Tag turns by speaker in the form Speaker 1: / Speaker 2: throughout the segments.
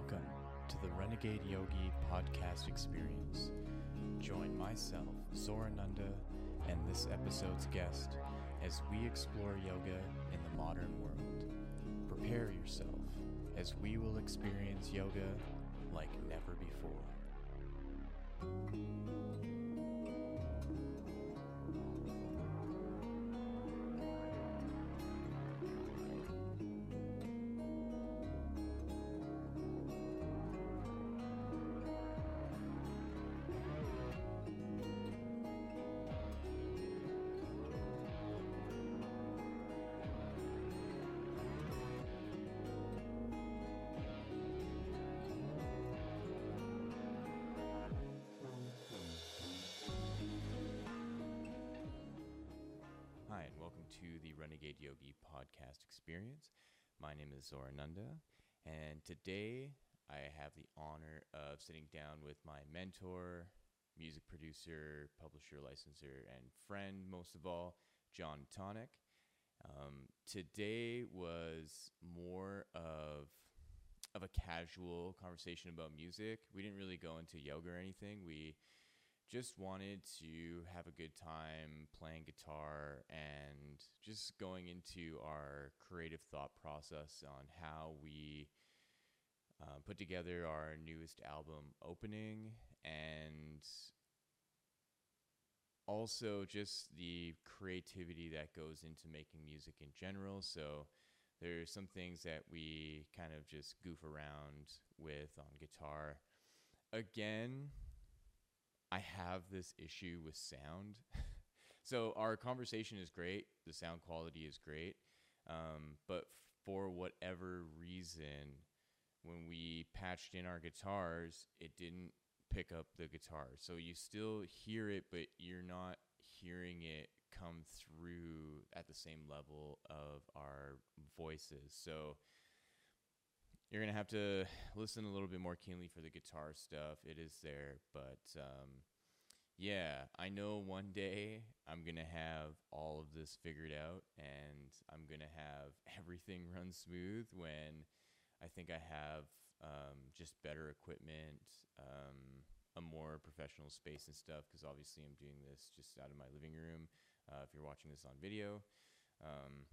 Speaker 1: Welcome to the Renegade Yogi podcast experience. Join myself, Zorananda, and this episode's guest as we explore yoga in the modern world. Prepare yourself as we will experience yoga like never before. Renegade Yogi podcast experience. My name is Zorananda, and today I have the honor of sitting down with my mentor, music producer, publisher, licensor, and friend, most of all, John Atonic. Um, today was more of of a casual conversation about music. We didn't really go into yoga or anything. We just wanted to have a good time playing guitar and just going into our creative thought process on how we uh, put together our newest album opening and also just the creativity that goes into making music in general. So there's some things that we kind of just goof around with on guitar. Again I have this issue with sound. so our conversation is great, the sound quality is great, um, but for whatever reason, when we patched in our guitars, it didn't pick up the guitar. So you still hear it, but you're not hearing it come through at the same level of our voices. So you're gonna have to listen a little bit more keenly for the guitar stuff. It is there, but um, yeah, I know one day I'm gonna have all of this figured out, and I'm gonna have everything run smooth. When I think I have um, just better equipment, um, a more professional space and stuff. Because obviously I'm doing this just out of my living room. Uh, if you're watching this on video. Um,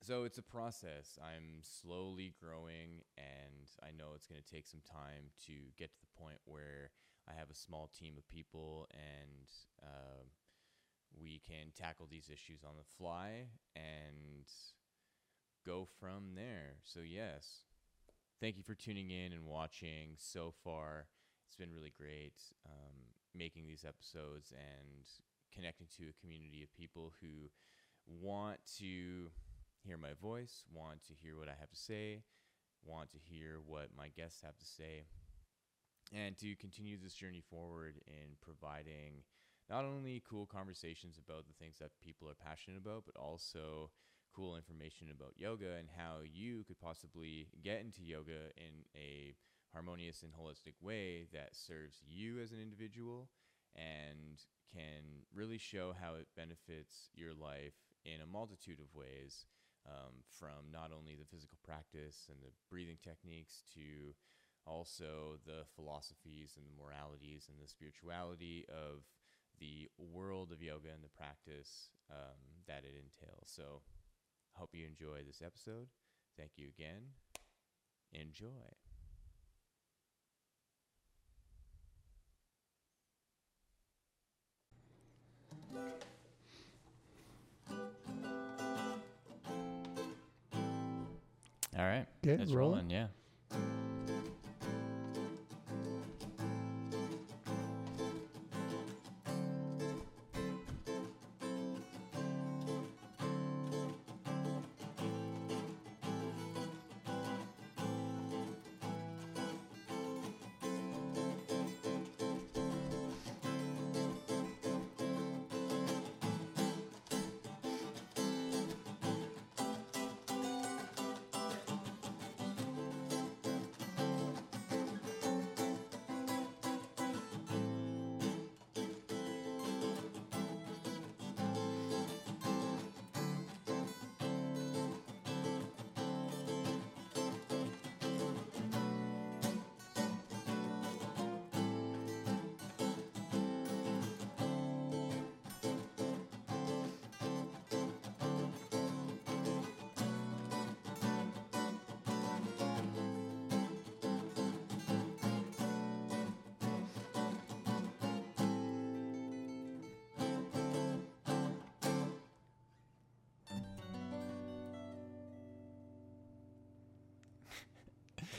Speaker 1: so it's a process. I'm slowly growing, and I know it's going to take some time to get to the point where I have a small team of people and uh, we can tackle these issues on the fly and go from there. So, yes, thank you for tuning in and watching so far. It's been really great um, making these episodes and connecting to a community of people who want to hear my voice, want to hear what I have to say, want to hear what my guests have to say, and to continue this journey forward in providing not only cool conversations about the things that people are passionate about, but also cool information about yoga and how you could possibly get into yoga in a harmonious and holistic way that serves you as an individual and can really show how it benefits your life in a multitude of ways um, from not only the physical practice and the breathing techniques to also the philosophies and the moralities and the spirituality of the world of yoga and the practice um, that it entails. So, hope you enjoy this episode. Thank you again. Enjoy. All right.
Speaker 2: Get
Speaker 1: it's rolling.
Speaker 2: rolling.
Speaker 1: Yeah.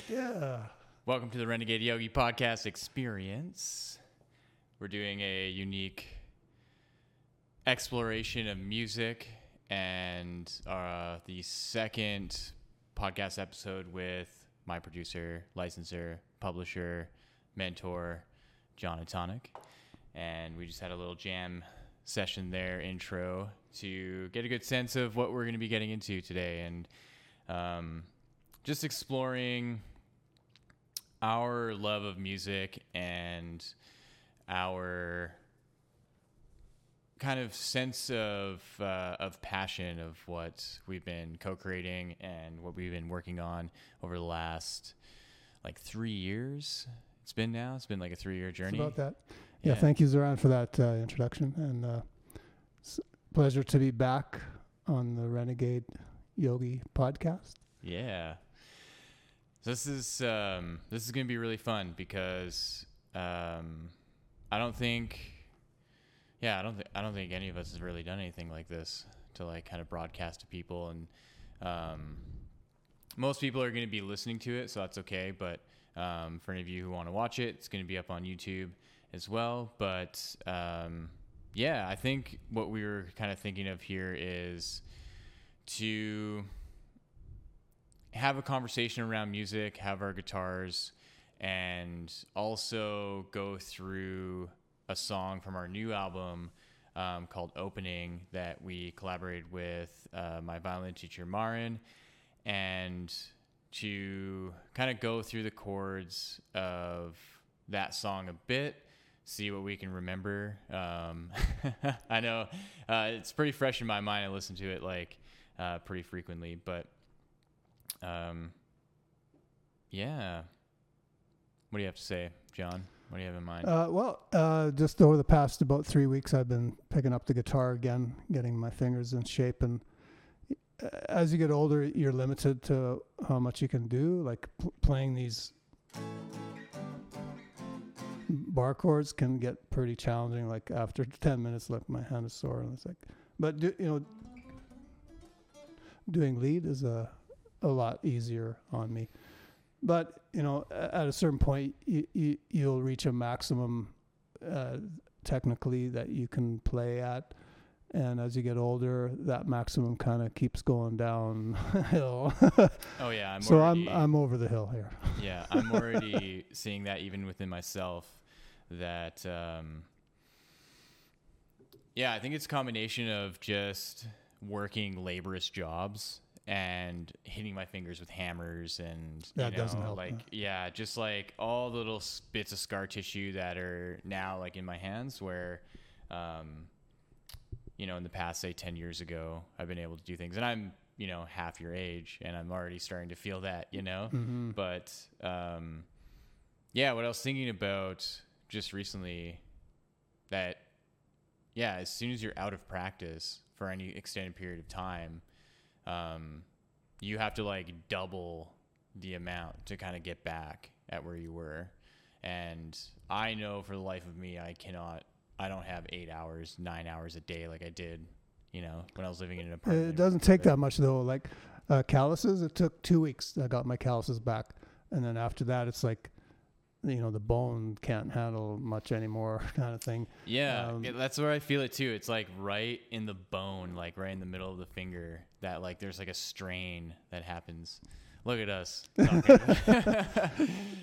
Speaker 2: Yeah.
Speaker 1: Welcome to the Renegade Yogi Podcast Experience. We're doing a unique exploration of music and uh, the second podcast episode with my producer, licensor, publisher, mentor, John Atonic. And we just had a little jam session there, intro, to get a good sense of what we're going to be getting into today. And um, just exploring our love of music and our kind of sense of uh, of passion of what we've been co-creating and what we've been working on over the last like three years. It's been now. It's been like a three-year journey.
Speaker 2: It's about that. Yeah, thank you, Zoran, for that uh, introduction, and uh, it's a pleasure to be back on the Renegade Yogi podcast.
Speaker 1: Yeah. This is um, this is gonna be really fun because um, I don't think, yeah, I don't think I don't think any of us has really done anything like this to like kind of broadcast to people, and um, most people are gonna be listening to it, so that's okay. But um, for any of you who want to watch it, it's gonna be up on YouTube as well. But um, yeah, I think what we were kind of thinking of here is to have a conversation around music, have our guitars, and also go through a song from our new album um, called Opening that we collaborated with uh, my violin teacher, Marin, and to kind of go through the chords of that song a bit. See what we can remember. Um, I know uh, it's pretty fresh in my mind. I listen to it like uh, pretty frequently, but um, yeah. What do you have to say, John? What do you have in mind?
Speaker 2: Uh, well, uh, just over the past about three weeks, I've been picking up the guitar again, getting my fingers in shape. And uh, as you get older, you're limited to how much you can do. Like pl- playing these bar chords can get pretty challenging. Like after 10 minutes, like my hand is sore. And it's like, but do, you know, doing lead is a a lot easier on me. But you know, at a certain point, you, you you'll reach a maximum uh, technically that you can play at, and as you get older, that maximum kind of keeps going downhill.
Speaker 1: oh yeah, I'm
Speaker 2: so
Speaker 1: already,
Speaker 2: I'm I'm over the hill here.
Speaker 1: yeah, I'm already seeing that even within myself. That um, yeah, I think it's a combination of just working laborious jobs and hitting my fingers with hammers and
Speaker 2: that
Speaker 1: you know,
Speaker 2: doesn't help.
Speaker 1: like
Speaker 2: no.
Speaker 1: yeah just like all the little bits of scar tissue that are now like in my hands where um you know in the past say 10 years ago i've been able to do things and i'm you know half your age and i'm already starting to feel that you know
Speaker 2: Mhm.
Speaker 1: but um yeah what i was thinking about just recently that yeah as soon as you're out of practice for any extended period of time um, you have to like double the amount to kind of get back at where you were. And I know for the life of me, I cannot, I don't have eight hours, nine hours a day like I did, you know, when I was living in an apartment.
Speaker 2: It doesn't take that much though. Like uh, calluses, it took two weeks. I got my calluses back, and then after that, it's like, you know, the bone can't handle much anymore, kind of thing.
Speaker 1: Yeah,
Speaker 2: Um,
Speaker 1: that's where I feel it too. It's like right in the bone, like right in the middle of the finger, that like there's like a strain that happens. Look at us.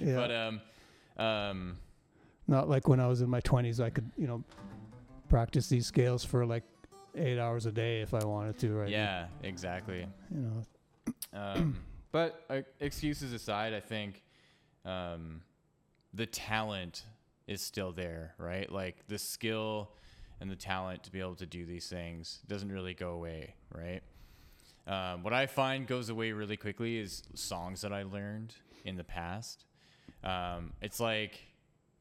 Speaker 2: Yeah.
Speaker 1: But um, um,
Speaker 2: Not like when I was in my 20s, I could, you know, practice these scales for like eight hours a day if I wanted to, right?
Speaker 1: yeah, exactly.
Speaker 2: You know,
Speaker 1: Um, but uh, excuses aside, I think um, the talent is still there, right? Like the skill and the talent to be able to do these things doesn't really go away, right? Um, what I find goes away really quickly is songs that I learned in the past. Um, it's like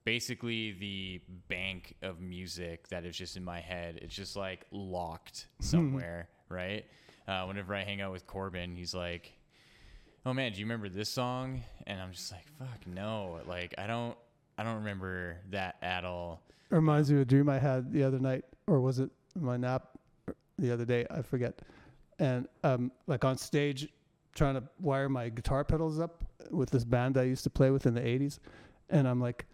Speaker 1: basically the bank of music that is just in my head. It's just like locked somewhere, right? Uh, whenever I hang out with Corbin, he's like, "Oh man, do you remember this song?" And I'm just like, "Fuck no!" Like I don't, I don't remember that at all.
Speaker 2: it reminds me of a dream I had the other night, or was it my nap the other day? I forget. And um, like on stage, trying to wire my guitar pedals up, with this band I used to play with in the '80s, and I'm like,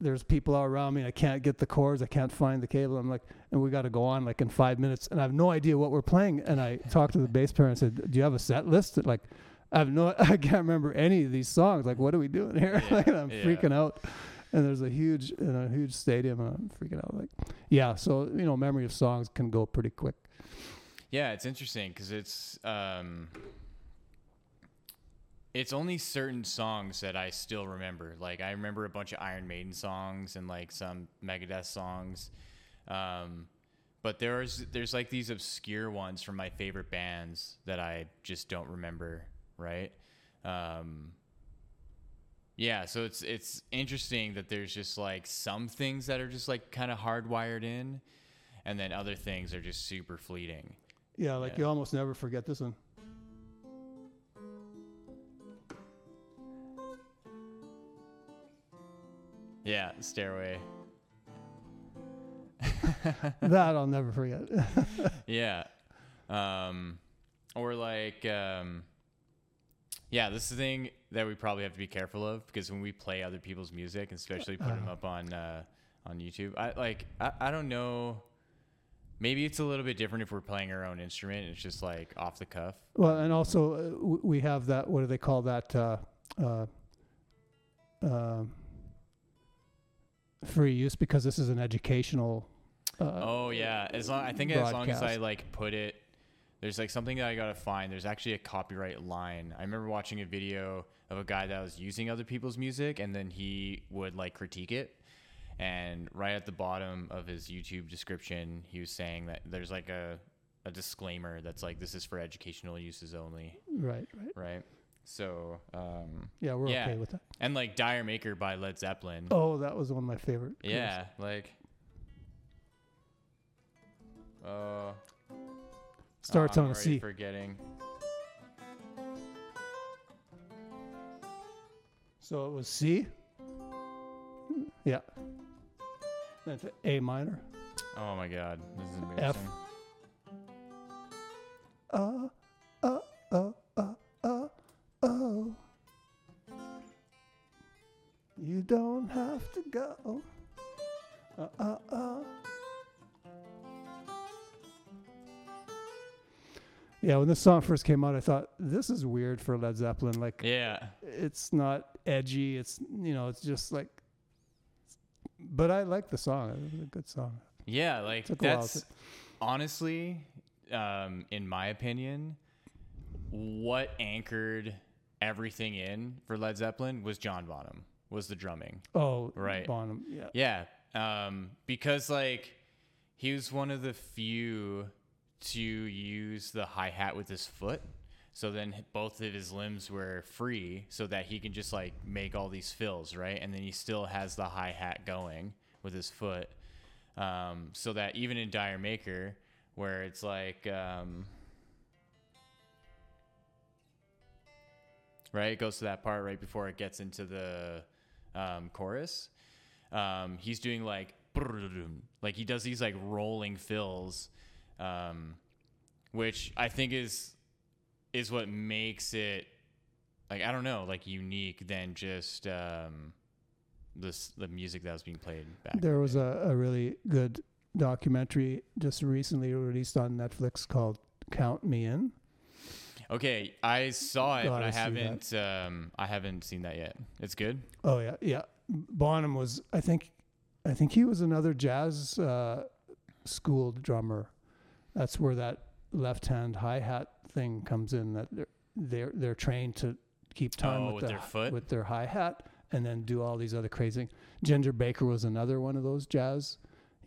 Speaker 2: there's people all around me. I can't get the chords. I can't find the cable. I'm like, and we got to go on like in five minutes, and I have no idea what we're playing. And I talked to the bass player and said, "Do you have a set list?" Like, I have no, I can't remember any of these songs. Like, what are we doing here?
Speaker 1: Yeah,
Speaker 2: like, I'm
Speaker 1: yeah.
Speaker 2: freaking out. And there's a huge, in a huge stadium, and I'm freaking out. Like, yeah. So you know, memory of songs can go pretty quick.
Speaker 1: Yeah, it's interesting because it's um, it's only certain songs that I still remember. Like I remember a bunch of Iron Maiden songs and like some Megadeth songs, um, but there's there's like these obscure ones from my favorite bands that I just don't remember. Right. Um, yeah, so it's it's interesting that there's just like some things that are just like kind of hardwired in, and then other things are just super fleeting.
Speaker 2: Yeah, like
Speaker 1: Yeah.
Speaker 2: you almost never forget this one.
Speaker 1: Yeah, Stairway.
Speaker 2: that I'll never forget.
Speaker 1: Yeah. Um, or like, um, yeah, this is the thing that we probably have to be careful of because when we play other people's music, and especially put them
Speaker 2: Uh-huh.
Speaker 1: up on uh, on YouTube, I like I, I don't know. Maybe it's a little bit different if we're playing our own instrument. and It's just like off the cuff.
Speaker 2: well, and also uh, w- we have that. What do they call that? Uh, uh, um free use because this is an educational. Uh,
Speaker 1: Oh yeah, as long I think as long as I like put it, there's like something that I gotta find. There's actually a copyright line. I remember watching a video of a guy that was using other people's music, and then he would like critique it. And right at the bottom of his YouTube description, he was saying that there's like a a disclaimer that's like this is for educational uses only,
Speaker 2: Right, right.
Speaker 1: right? So, um,
Speaker 2: Yeah, we're
Speaker 1: Yeah.
Speaker 2: okay with that.
Speaker 1: and like D'yer Mak'er by Led Zeppelin.
Speaker 2: Oh, that was one of my favorite.
Speaker 1: Yeah, like. Uh,
Speaker 2: Starts on a C.
Speaker 1: Forgetting.
Speaker 2: So it was C. Yeah. Then to A minor.
Speaker 1: Oh my god, this is
Speaker 2: F.
Speaker 1: embarrassing.
Speaker 2: Uh, uh, uh, uh, uh, oh. You don't have to go. Uh, uh, uh. Yeah, when this song first came out, I thought this is weird for Led Zeppelin. Like,
Speaker 1: Yeah,
Speaker 2: it's not edgy. It's you know, it's just like. But I like the song. It was a good song.
Speaker 1: yeah, like
Speaker 2: Took a while
Speaker 1: that's honestly, um, in my opinion, what anchored everything in for Led Zeppelin was John Bonham, was the drumming.
Speaker 2: Oh,
Speaker 1: Right.
Speaker 2: Bonham. Yeah.
Speaker 1: Yeah, um, because like he was one of the few to use the hi hat with his foot. So then both of his limbs were free, so that he can just like make all these fills, right? And then he still has the hi hat going with his foot. Um, so that even in D'yer Mak'er, where it's like, um, right, it goes to that part right before it gets into the um, chorus um, he's doing like like he does these like rolling fills um, which i think is is what makes it like i don't know like unique than just um, this the music that was being played back
Speaker 2: There was a, a really good documentary just recently released on Netflix called Count Me In.
Speaker 1: okay i saw it but
Speaker 2: Gotta
Speaker 1: i haven't um, i haven't seen that yet it's good
Speaker 2: Oh yeah, yeah. Bonham was I think I think he was another jazz uh, schooled drummer. That's where that left hand hi hat thing comes in that they're they're they're trained to keep time
Speaker 1: Oh,
Speaker 2: with,
Speaker 1: with
Speaker 2: the,
Speaker 1: their foot?
Speaker 2: with their hi hat and then do all these other crazy things. Ginger Baker was another one of those jazz.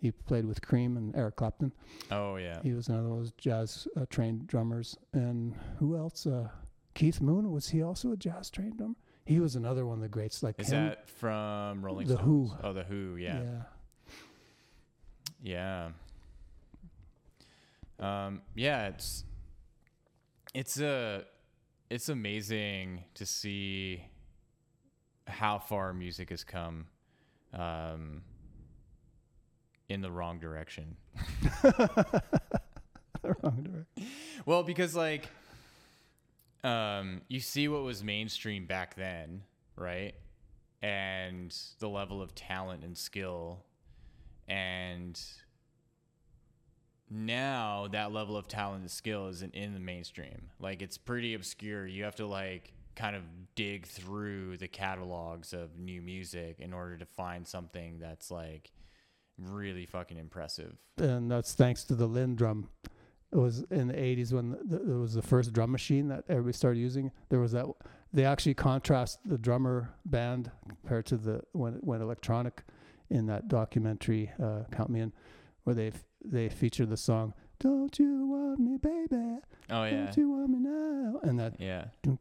Speaker 2: He played with Cream and Eric Clapton.
Speaker 1: oh yeah
Speaker 2: He was another one of those jazz uh, trained drummers. And who else? Uh, Keith Moon was he also a jazz trained drummer? He was another one of the greats. Like
Speaker 1: is
Speaker 2: him.
Speaker 1: that from rolling
Speaker 2: The
Speaker 1: stones The
Speaker 2: Who.
Speaker 1: oh the who yeah
Speaker 2: yeah.
Speaker 1: Yeah. Um, yeah, it's it's a it's amazing to see how far music has come um, in the wrong direction.
Speaker 2: The wrong direction.
Speaker 1: Well, because like um, you see what was mainstream back then, right? And the level of talent and skill. And now that level of talent and skill isn't in the mainstream. Like it's pretty obscure. You have to like kind of dig through the catalogs of new music in order to find something that's like really fucking impressive.
Speaker 2: and that's thanks to the LinnDrum. It was in the 80s when there was the first drum machine that everybody started using. There was that they actually contrast the drummer band compared to the when it went electronic in that documentary uh, Count Me In, where they f- they feature the song "Don't You Want Me, Baby?
Speaker 1: Oh yeah.
Speaker 2: Don't You Want Me Now?" and that
Speaker 1: Yeah.
Speaker 2: Don't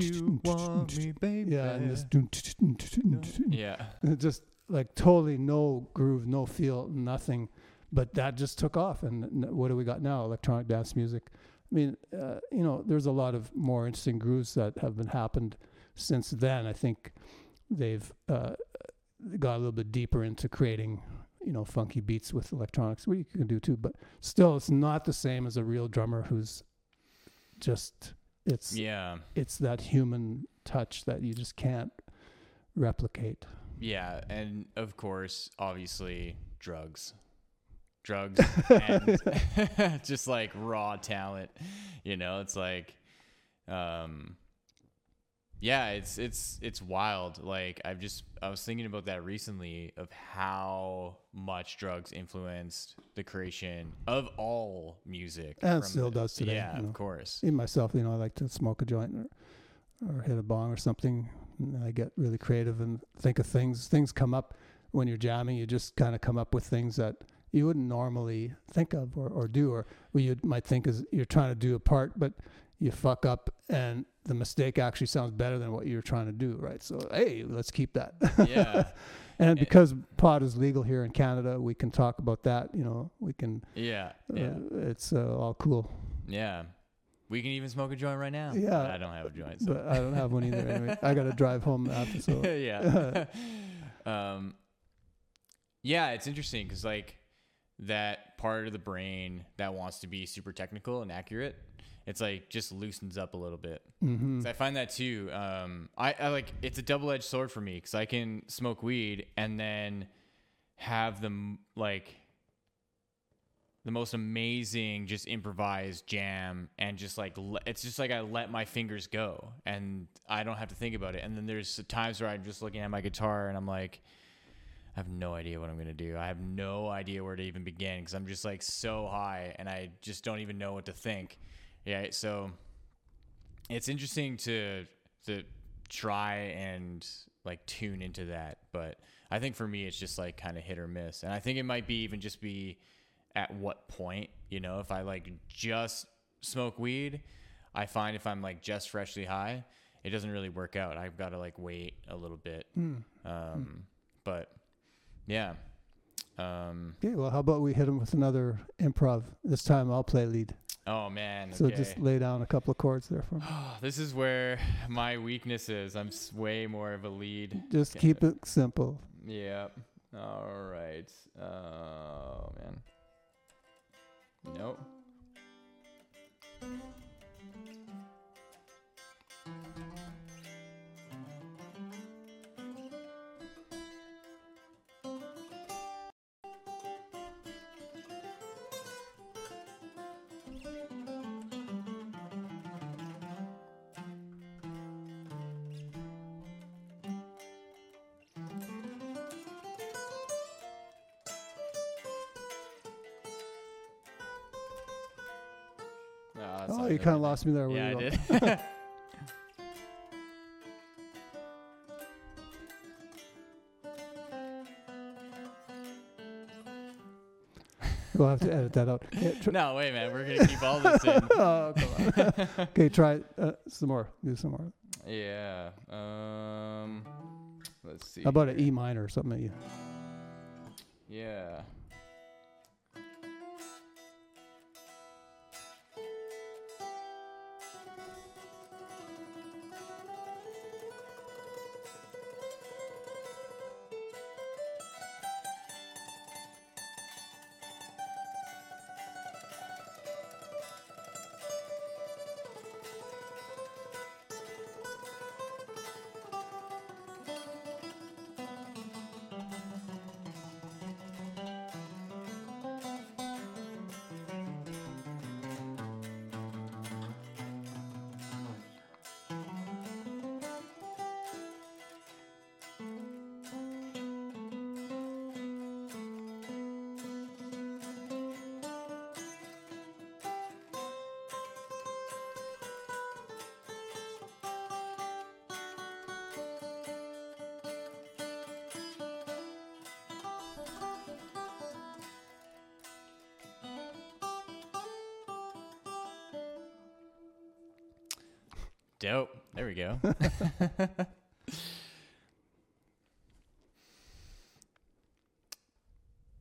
Speaker 2: you want me, baby? Yeah, and this
Speaker 1: Yeah.
Speaker 2: and just like totally no groove, no feel, nothing. But that just took off. And n- what do we got now? Electronic dance music. I mean, uh, you know, there's a lot of more interesting grooves that have been happened since then. I think they've uh, got a little bit deeper into creating, you know, funky beats with electronics. What you can do too, but still, it's not the same as a real drummer who's just it's
Speaker 1: Yeah.
Speaker 2: it's that human touch that you just can't replicate.
Speaker 1: Yeah, and of course, obviously, drugs. Drugs and just like raw talent, you know, it's like um yeah, it's it's it's wild. Like I've just I was thinking about that recently of how much drugs influenced the creation of all music.
Speaker 2: And
Speaker 1: from
Speaker 2: still
Speaker 1: the-
Speaker 2: does today,
Speaker 1: Yeah,
Speaker 2: you know.
Speaker 1: of course.
Speaker 2: Even myself, you know, I like to smoke a joint or, or hit a bong or something. And I get really creative and think of things. Things come up when you're jamming. You just kind of come up with things that you wouldn't normally think of or, or do, or what you might think is you're trying to do a part, but you fuck up and the mistake actually sounds better than what you're trying to do, right? So, hey, let's keep that.
Speaker 1: Yeah.
Speaker 2: and because pot is legal here in Canada, we can talk about that. You know, we can.
Speaker 1: Yeah.
Speaker 2: Uh,
Speaker 1: Yeah.
Speaker 2: it's uh, all cool.
Speaker 1: Yeah. We can even smoke a joint right now.
Speaker 2: Yeah.
Speaker 1: I don't have a joint. So.
Speaker 2: But I don't have one either. Anyway, I got to drive home after. So
Speaker 1: yeah. um, yeah, it's interesting because like that part of the brain that wants to be super technical and accurate, it's like just loosens up a little bit.
Speaker 2: hmm
Speaker 1: 'Cause I find that too. Um, I, I like it's a double edged sword for me because I can smoke weed and then have them like the most amazing just improvised jam and just like le- it's just like I let my fingers go and I don't have to think about it. And then there's times where I'm just looking at my guitar and I'm like, I have no idea what I'm gonna do. I have no idea where to even begin because I'm just like so high and I just don't even know what to think. Yeah, so it's interesting to to try and like tune into that, but I think for me it's just like kind of hit or miss. And I think it might be even just be at what point, you know, if I like just smoke weed, I find if I'm like just freshly high, it doesn't really work out. I've got to like wait a little bit.
Speaker 2: Mm.
Speaker 1: Um but yeah. Um
Speaker 2: Okay, well, how about we hit him with another improv? This time I'll play lead.
Speaker 1: Oh man,
Speaker 2: So
Speaker 1: okay.
Speaker 2: just lay down a couple of chords there for me.
Speaker 1: this is where my weakness is. I'm way more of a lead.
Speaker 2: Just keep it simple.
Speaker 1: Yeah. All right. Oh man. Nope.
Speaker 2: Oh, you kind of lost me there.
Speaker 1: Yeah, I did.
Speaker 2: We'll have to edit that out. Yeah, tr-
Speaker 1: no, wait, man. We're gonna keep all this in.
Speaker 2: oh, come on. okay, try uh, some more. Do some more.
Speaker 1: yeah. Um. Let's see.
Speaker 2: How about an. E minor or something?
Speaker 1: Go.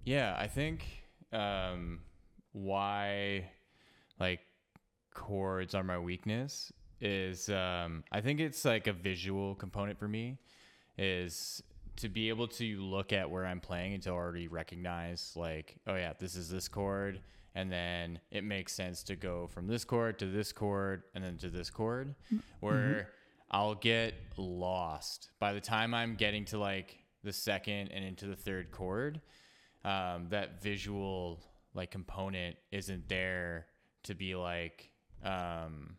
Speaker 1: yeah, I think um, why like chords are my weakness is um, I think it's like a visual component for me is to be able to look at where I'm playing and to already recognize like oh yeah this is this chord and then it makes sense to go from this chord to this chord and then to this chord where I'll get lost by the time I'm getting to like the second and into the third chord um, that visual like component isn't there to be like um,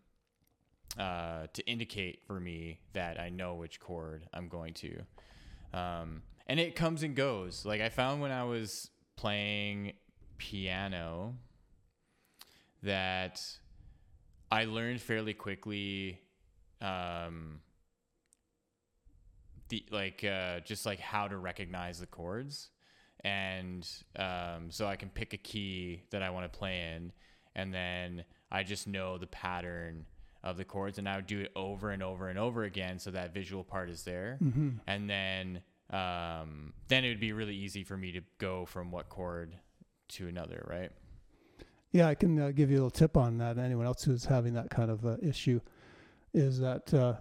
Speaker 1: uh, to indicate for me that I know which chord I'm going to. Um, and it comes and goes. Like I found when I was playing piano that I learned fairly quickly um, the like uh, just like how to recognize the chords and um, so I can pick a key that I want to play in, and then I just know the pattern of the chords, and I would do it over and over and over again, so that visual part is there,
Speaker 2: Mm-hmm.
Speaker 1: and then um, then it would be really easy for me to go from what chord to another, right?
Speaker 2: Yeah, I can uh, give you a little tip on that. Anyone else who's having that kind of uh, issue is that uh,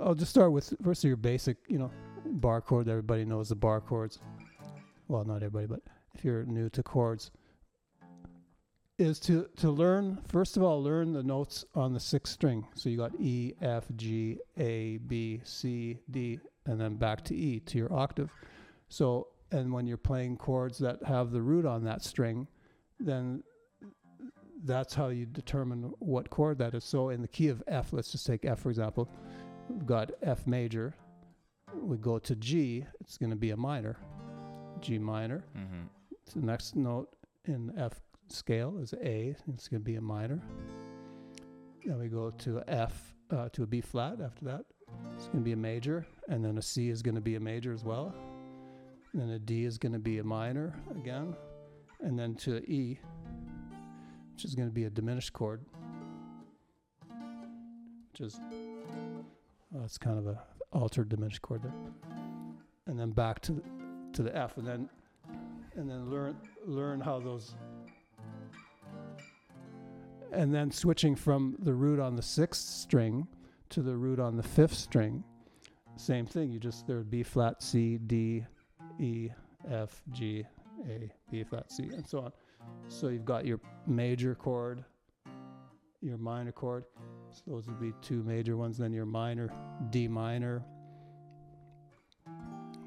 Speaker 2: I'll just start with first of your basic, you know, bar chord. Everybody knows the bar chords. Well, not everybody, but if you're new to chords, is to to learn first of all learn the notes on the sixth string. So you got E, F, G, A, B, C, D, and then back to E to your octave. So and when you're playing chords that have the root on that string, then that's how you determine what chord that is. So in the key of F, let's just take F for example. We've got F major. We go to G, it's going to be a minor. G minor.
Speaker 1: Mm-hmm.
Speaker 2: The next note in F scale is A, it's going to be a minor. Then we go to F, uh, to a B flat after that. It's going to be a major. And then a C is going to be a major as well. And then a D is going to be a minor again. And then to E, which is going to be a diminished chord, which is, well, it's kind of a altered diminished chord there. And then back to the, to the F. And then and then learn learn how those and then switching from the root on the sixth string to the root on the fifth string same thing you just there would be flat c d e f g a b flat c and so on so you've got your major chord your minor chord. So those would be two major ones. Then your minor d minor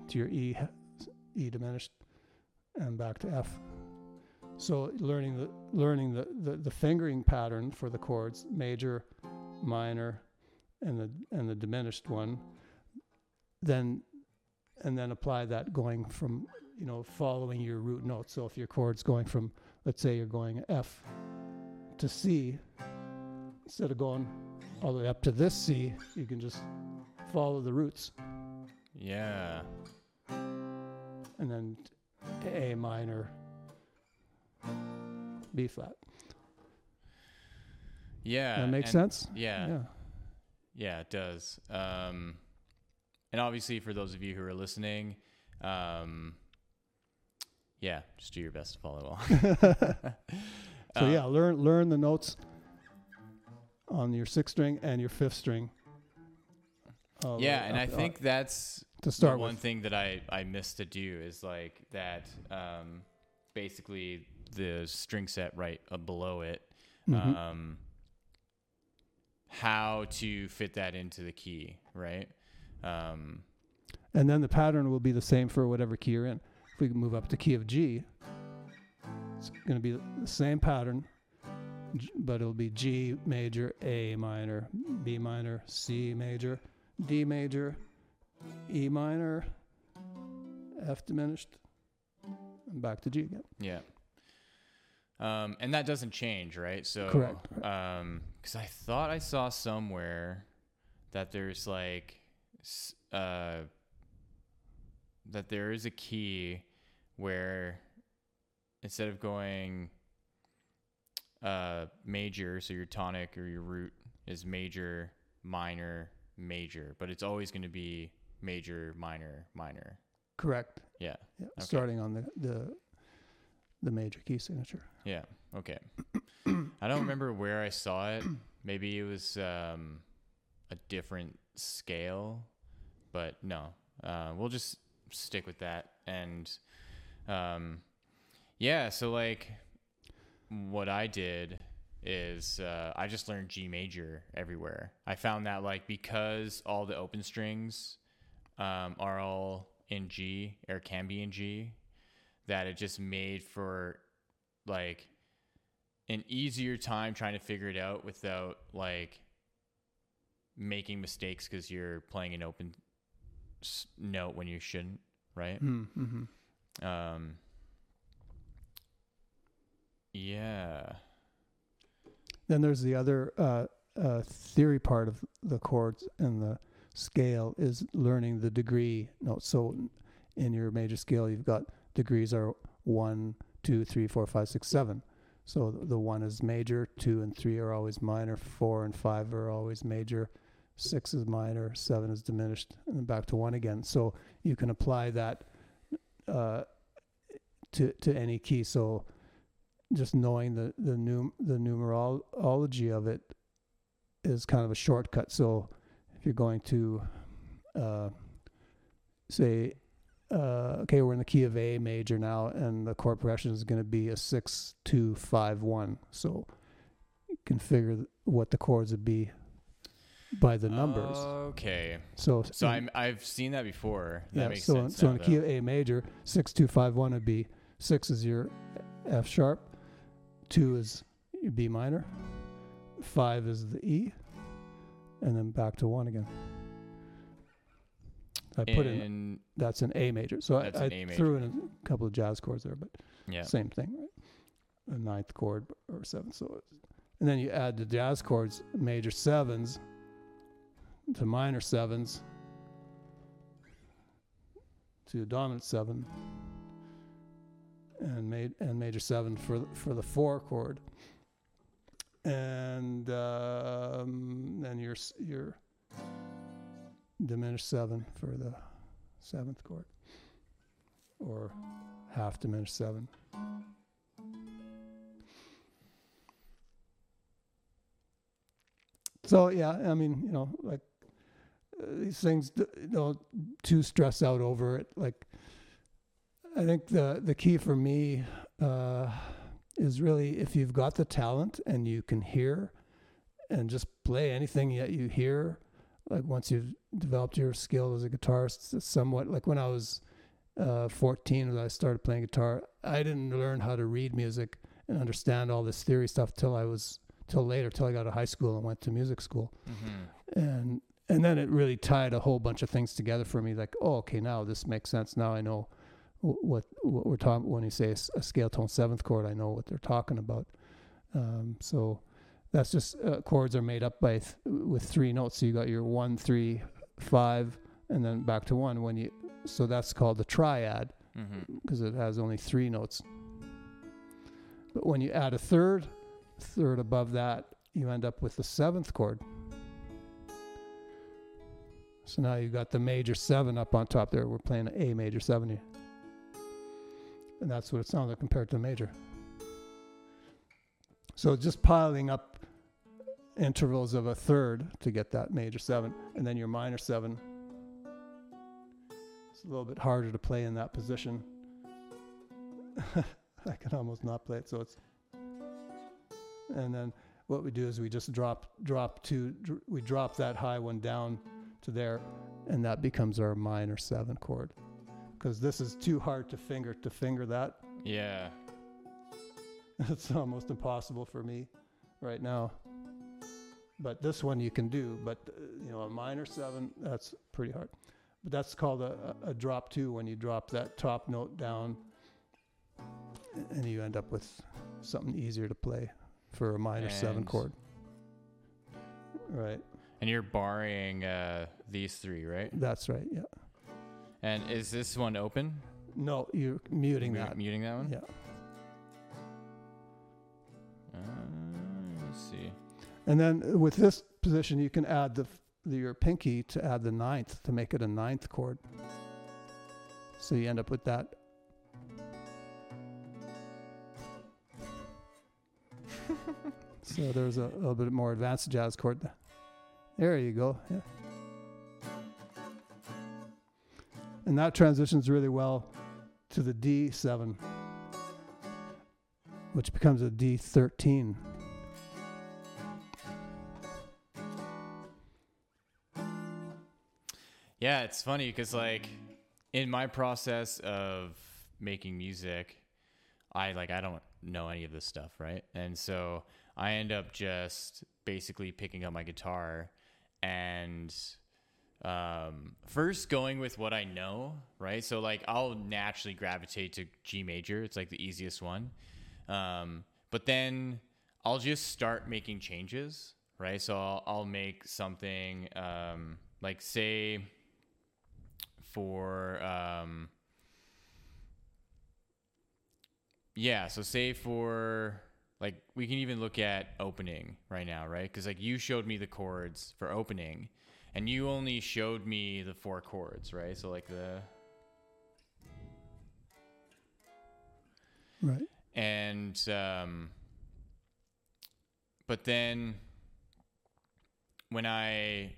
Speaker 2: to your e e diminished and back to F. So learning the learning the, the, the fingering pattern for the chords, major, minor, and the and the diminished one, then and then apply that going from you know following your root note. So if your chord's going from let's say you're going F to C, instead of going all the way up to this C, you can just follow the roots
Speaker 1: Yeah.
Speaker 2: and then A minor, B flat.
Speaker 1: Yeah.
Speaker 2: that makes sense?
Speaker 1: Yeah.
Speaker 2: Yeah.
Speaker 1: Yeah, it does. Um, and obviously, for those of you who are listening, um, yeah, just do your best to follow along.
Speaker 2: So
Speaker 1: Um,
Speaker 2: yeah, learn learn the notes on your sixth string and your fifth string. the
Speaker 1: Yeah,
Speaker 2: way
Speaker 1: and I
Speaker 2: uh,
Speaker 1: think that's
Speaker 2: to start
Speaker 1: the one
Speaker 2: with.
Speaker 1: thing that I, I missed to do is like that um, basically the string set right uh, below it
Speaker 2: Mhm.
Speaker 1: um, how to fit that into the key right um,
Speaker 2: and then the pattern will be the same for whatever key you're in. If we move up to key of G, it's going to be the same pattern, but it'll be G major, A minor, B minor, C major, D major, E minor, F diminished, and back to G again.
Speaker 1: yeah um, and that doesn't change right so
Speaker 2: Correct.
Speaker 1: um because i thought i saw somewhere that there's like uh that there is a key where instead of going uh major so your tonic or your root is major minor, major, but it's always going to be major, minor, minor.
Speaker 2: Correct.
Speaker 1: Yeah.
Speaker 2: Yeah.
Speaker 1: Okay.
Speaker 2: Starting on the the the major key signature.
Speaker 1: Yeah. Okay. I don't remember where I saw it. Maybe it was um, a different scale, but no. Uh, we'll just stick with that. And um, yeah, so like what I did is uh, I just learned G major everywhere. I found that like because all the open strings um, are all in G or can be in G, that it just made for like an easier time trying to figure it out without like making mistakes because you're playing an open note when you shouldn't, right?
Speaker 2: Mm-hmm.
Speaker 1: Um, yeah.
Speaker 2: Then there's the other uh, uh, theory part of the chords and the scale is learning the degree note. So in your major scale, you've got degrees are one, two, three, four, five, six, seven. So the one is major, two and three are always minor, four and five are always major, six is minor, seven is diminished, and back to one again. So you can apply that uh, to to any key. So just knowing the the num the numerology of it is kind of a shortcut. So if you're going to uh, say, uh, okay, we're in the key of A major now, and the chord progression is going to be a six two five one. So you can figure what the chords would be by the numbers.
Speaker 1: Okay.
Speaker 2: so
Speaker 1: So
Speaker 2: in-
Speaker 1: I'm I've seen that before. That
Speaker 2: yeah,
Speaker 1: makes
Speaker 2: so
Speaker 1: sense.
Speaker 2: so in the key of A major, six two five one would be six is your F sharp, two is your B minor, five is the E, and then back to one again. I put in
Speaker 1: in
Speaker 2: that's an A major, so I, I
Speaker 1: A major.
Speaker 2: threw in a couple of jazz chords there, but
Speaker 1: yeah.
Speaker 2: same thing, right? A ninth chord or seventh, so it's, and then you add the jazz chords, major sevens to minor sevens to dominant seven and made and major seven for the- for the four chord. And um, then your your diminished seven for the seventh chord or half diminished seven. So yeah i mean you know like these things d- don't too stress out over it like i think the the key for me uh is really if you've got the talent and you can hear and just play anything that you hear like once you've developed your skill as a guitarist somewhat like when i was uh 14 when i started playing guitar i didn't learn how to read music and understand all this theory stuff till i was till later till i got to high school and went to music school.
Speaker 1: Hmm
Speaker 2: and and then it really tied a whole bunch of things together for me like oh okay now this makes sense now i know what what we're talking when you say a, scale tone seventh chord i know what they're talking about um, so that's just uh, chords are made up by th- with three notes so you got your one three five and then back to one when you so that's called the triad
Speaker 1: hmm
Speaker 2: because it has only three notes. But when you add a third, third above that, you end up with the seventh chord. So now you've got the major seven up on top there. We're playing an A major seven here. And that's what it sounds like compared to a major. So just piling up intervals of a third to get that major seven, and then your minor seven. It's a little bit harder to play in that position. I can almost not play it, so it's. And then what we do is we just drop drop two. Dr- we drop that high one down to there, and that becomes our minor seven chord. Because this is too hard to finger to finger that.
Speaker 1: Yeah.
Speaker 2: It's almost impossible for me right now. But this one you can do. But uh, you know, a minor seven that's pretty hard. But that's called a, a a drop two when you drop that top note down, and you end up with something easier to play for a minor seven chord. Right.
Speaker 1: And you're barring uh, these three, right?
Speaker 2: That's right. Yeah.
Speaker 1: And is this one open?
Speaker 2: No, you're muting
Speaker 1: Mu-
Speaker 2: that.
Speaker 1: Muting that one?
Speaker 2: Yeah.
Speaker 1: Uh, let's see.
Speaker 2: And then with this position, you can add the, the your pinky to add the ninth to make it a ninth chord. So you end up with that. so there's a, a little bit more advanced jazz chord. There you go. Yeah. And that transitions really well to the D7, which becomes a D13.
Speaker 1: Yeah, it's funny because like in my process of making music, I like I don't know any of this stuff, right? And so I end up just basically picking up my guitar and um first going with what I know, right? So like I'll naturally gravitate to G major. It's like the easiest one. Um but then I'll just start making changes, right? So I'll, I'll make something um like say for um yeah so say for like we can even look at opening right now right because like you showed me the chords for opening and you only showed me the four chords right so like the
Speaker 2: Right.
Speaker 1: and um but then when i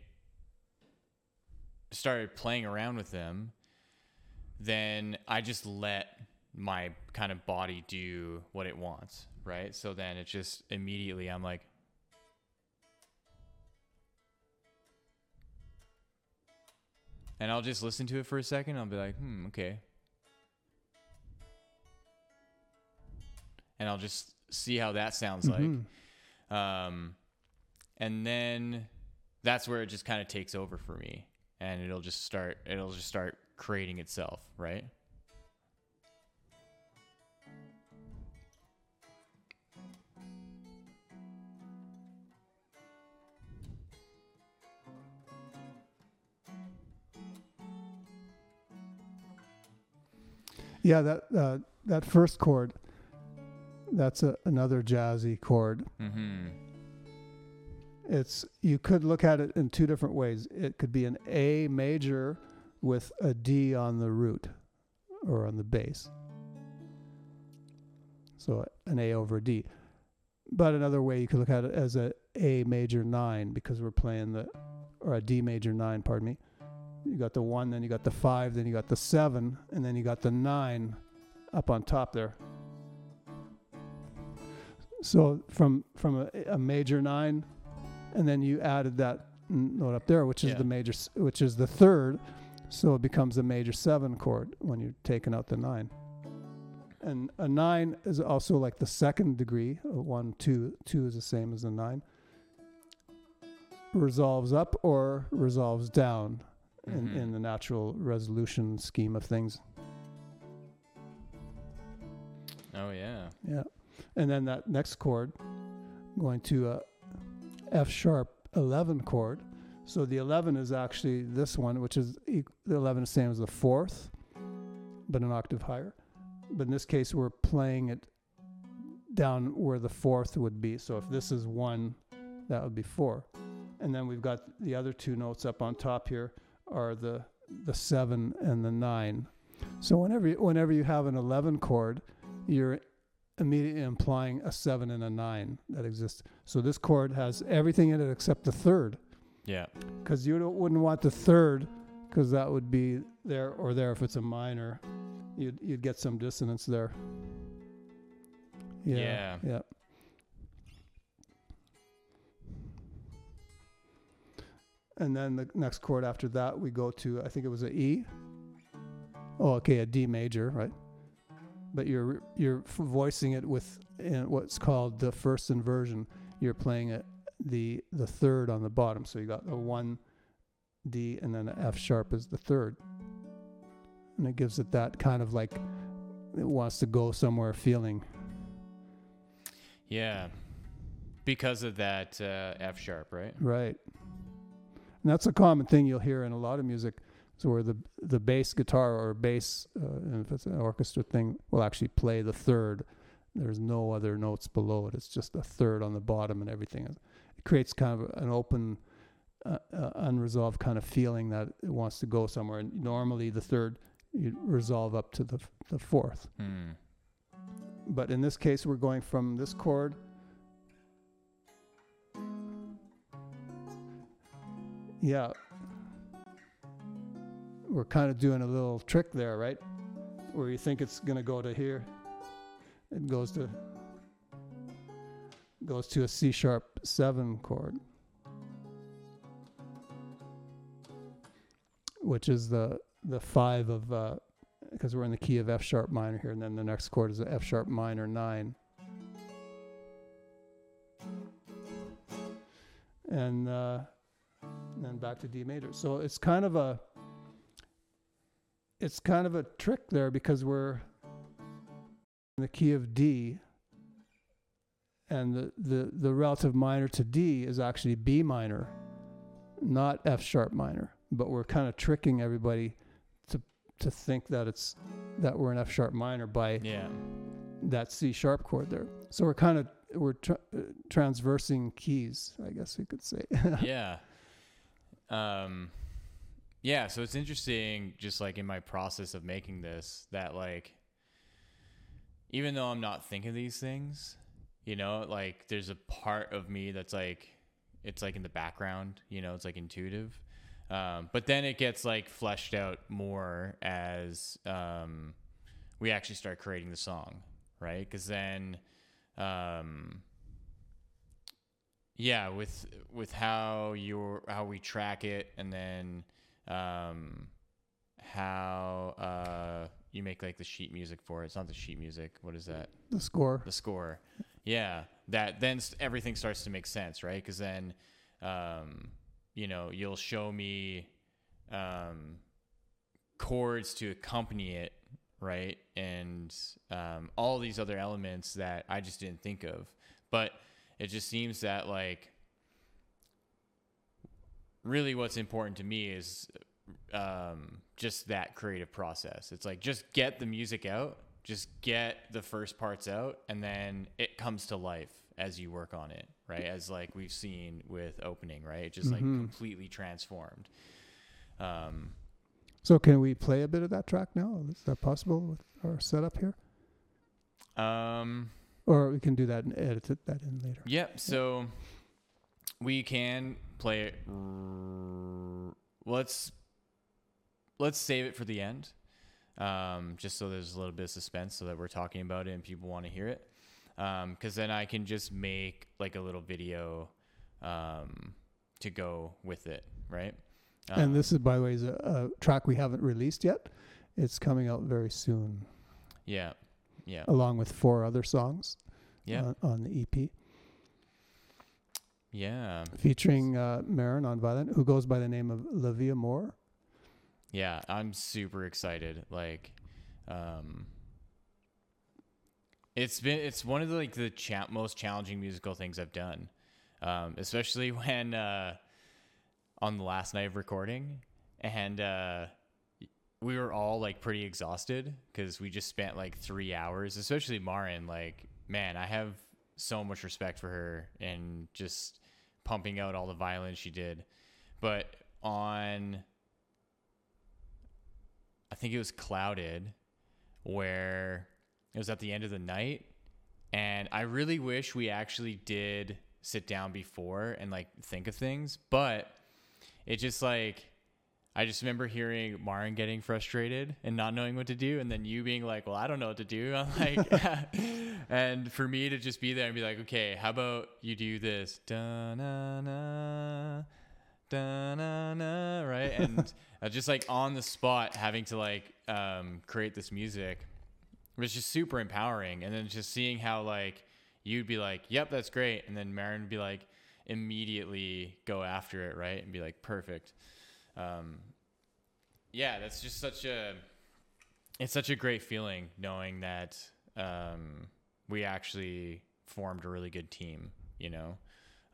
Speaker 1: started playing around with them then i just let my kind of body do what it wants right so then it's just immediately i'm like and i'll just listen to it for a second i'll be like hmm okay and I'll just see how that sounds
Speaker 2: Mhm.
Speaker 1: like. Um, and then that's where it just kind of takes over for me, and it'll just start. It'll just start creating itself, right?
Speaker 2: Yeah, that uh, that first chord, that's a, another jazzy chord.
Speaker 1: Mm-hmm.
Speaker 2: It's you could look at it in two different ways. It could be an A major with a D on the root or on the bass. So an A over a D. But another way you could look at it as a A major 9 because we're playing the or a D major 9, pardon me. You got the 1, then you got the 5, then you got the 7, and then you got the 9 up on top there. So from from a, a major 9 and then you added that note up there, which is
Speaker 1: Yeah.
Speaker 2: the major, which is the third, so it becomes a major seven chord when you're taking out the nine. And a nine is also like the second degree. One, two, two is the same as a nine. Resolves up or resolves down in,
Speaker 1: Mhm.
Speaker 2: in the natural resolution scheme of things.
Speaker 1: Oh yeah.
Speaker 2: Yeah. And then that next chord going to a F sharp 11 chord. So the 11 is actually this one, which is the 11 is same as the fourth, but an octave higher. But in this case, we're playing it down where the fourth would be. So if this is one, that would be four. And then we've got the other two notes up on top here are the the seven and the nine. So whenever you, whenever you have an 11 chord, you're immediately implying a seven and a nine that exists. So this chord has everything in it except the third,
Speaker 1: Yeah.
Speaker 2: because you wouldn't want the third, because that would be there or there if it's a minor. You'd you'd get some dissonance there. Yeah.
Speaker 1: Yeah.
Speaker 2: Yeah. And then the next chord after that, we go to I think it was a E. Oh, okay, a D major, right? But you're you're voicing it with in what's called the first inversion. You're playing it the the third on the bottom, so you got a one D and then an F sharp is the third, and it gives it that kind of like it wants to go somewhere feeling.
Speaker 1: Yeah. Because of that uh, F sharp, right?
Speaker 2: Right. And that's a common thing you'll hear in a lot of music. So where the the bass guitar or bass, uh, if it's an orchestra thing, will actually play the third. There's no other notes below it. It's just a third on the bottom, and everything It creates kind of an open, uh, uh, unresolved kind of feeling that it wants to go somewhere. And normally the third you resolve up to the the fourth.
Speaker 1: Hmm.
Speaker 2: But in this case, we're going from this chord. Yeah. We're kind of doing a little trick there, right? Where you think it's going to go to here. It goes to goes to a C sharp 7 chord. Which is the the 5 of uh because we're in the key of F sharp minor here, and then the next chord is F sharp minor nine. And, uh, and then back to D major. So it's kind of a it's kind of a trick there because we're in the key of D and the, the, the relative minor to D is actually B minor, not F sharp minor. But we're kind of tricking everybody to to think that it's that we're in F sharp minor by
Speaker 1: Yeah.
Speaker 2: that C sharp chord there. So we're kind of we're tra- transversing keys, I guess we could say.
Speaker 1: yeah. Um, yeah. So it's interesting, just like in my process of making this, that like, even though I'm not thinking these things, you know, like there's a part of me that's like, it's like in the background, you know, it's like intuitive. Um, but then it gets like fleshed out more as um, we actually start creating the song, right? Because then, um, yeah, with with how your how we track it, and then um, how uh, you make like the sheet music for it. It's not the sheet music. What is that?
Speaker 2: the score.
Speaker 1: the score. Yeah, that then everything starts to make sense, right? Because then, um, you know, you'll show me um, chords to accompany it, right? And um, all these other elements that I just didn't think of. But it just seems that like really what's important to me is um, just that creative process. It's like just get the music out, just get the first parts out, and then it comes to life as you work on it, right? As like we've seen with opening, right? It just like
Speaker 2: Mhm.
Speaker 1: completely transformed. Um,
Speaker 2: So can we play a bit of that track now? Is that possible with our setup here?
Speaker 1: um,
Speaker 2: Or we can do that and edit it, that in later.
Speaker 1: Yep. So we can play it. Let's let's save it for the end, um, just so there's a little bit of suspense, so that we're talking about it and people want to hear it. Because then I can just make like a little video um, to go with it, right?
Speaker 2: and
Speaker 1: Um,
Speaker 2: this is, by the way, is a, a track we haven't released yet. It's coming out very soon,
Speaker 1: yeah, yeah,
Speaker 2: along with four other songs
Speaker 1: yeah,
Speaker 2: on, on the EP,
Speaker 1: yeah,
Speaker 2: featuring uh, Marin on violin, who goes by the name of Lavia Moore.
Speaker 1: yeah. I'm super excited. Like, um, it's been it's one of the like the cha- most challenging musical things I've done, um, especially when uh, on the last night of recording, and uh, we were all like pretty exhausted because we just spent like three hours, especially Marin. Like, man, I have so much respect for her and just pumping out all the violence she did, but on I think it was clouded where it was at the end of the night and I really wish we actually did sit down before and like think of things, but it just like I just remember hearing Marin getting frustrated and not knowing what to do, and then you being like, "Well, I don't know what to do." I'm like, and for me to just be there and be like, "Okay, how about you do this?" Da na na, da na na, right? And just like on the spot, having to like um, create this music was just super empowering. And then just seeing how like you'd be like, "Yep, that's great," and then Marin would be like, immediately go after it, right, and be like, "Perfect." Um, yeah, that's just such a it's such a great feeling knowing that um, we actually formed a really good team. You know,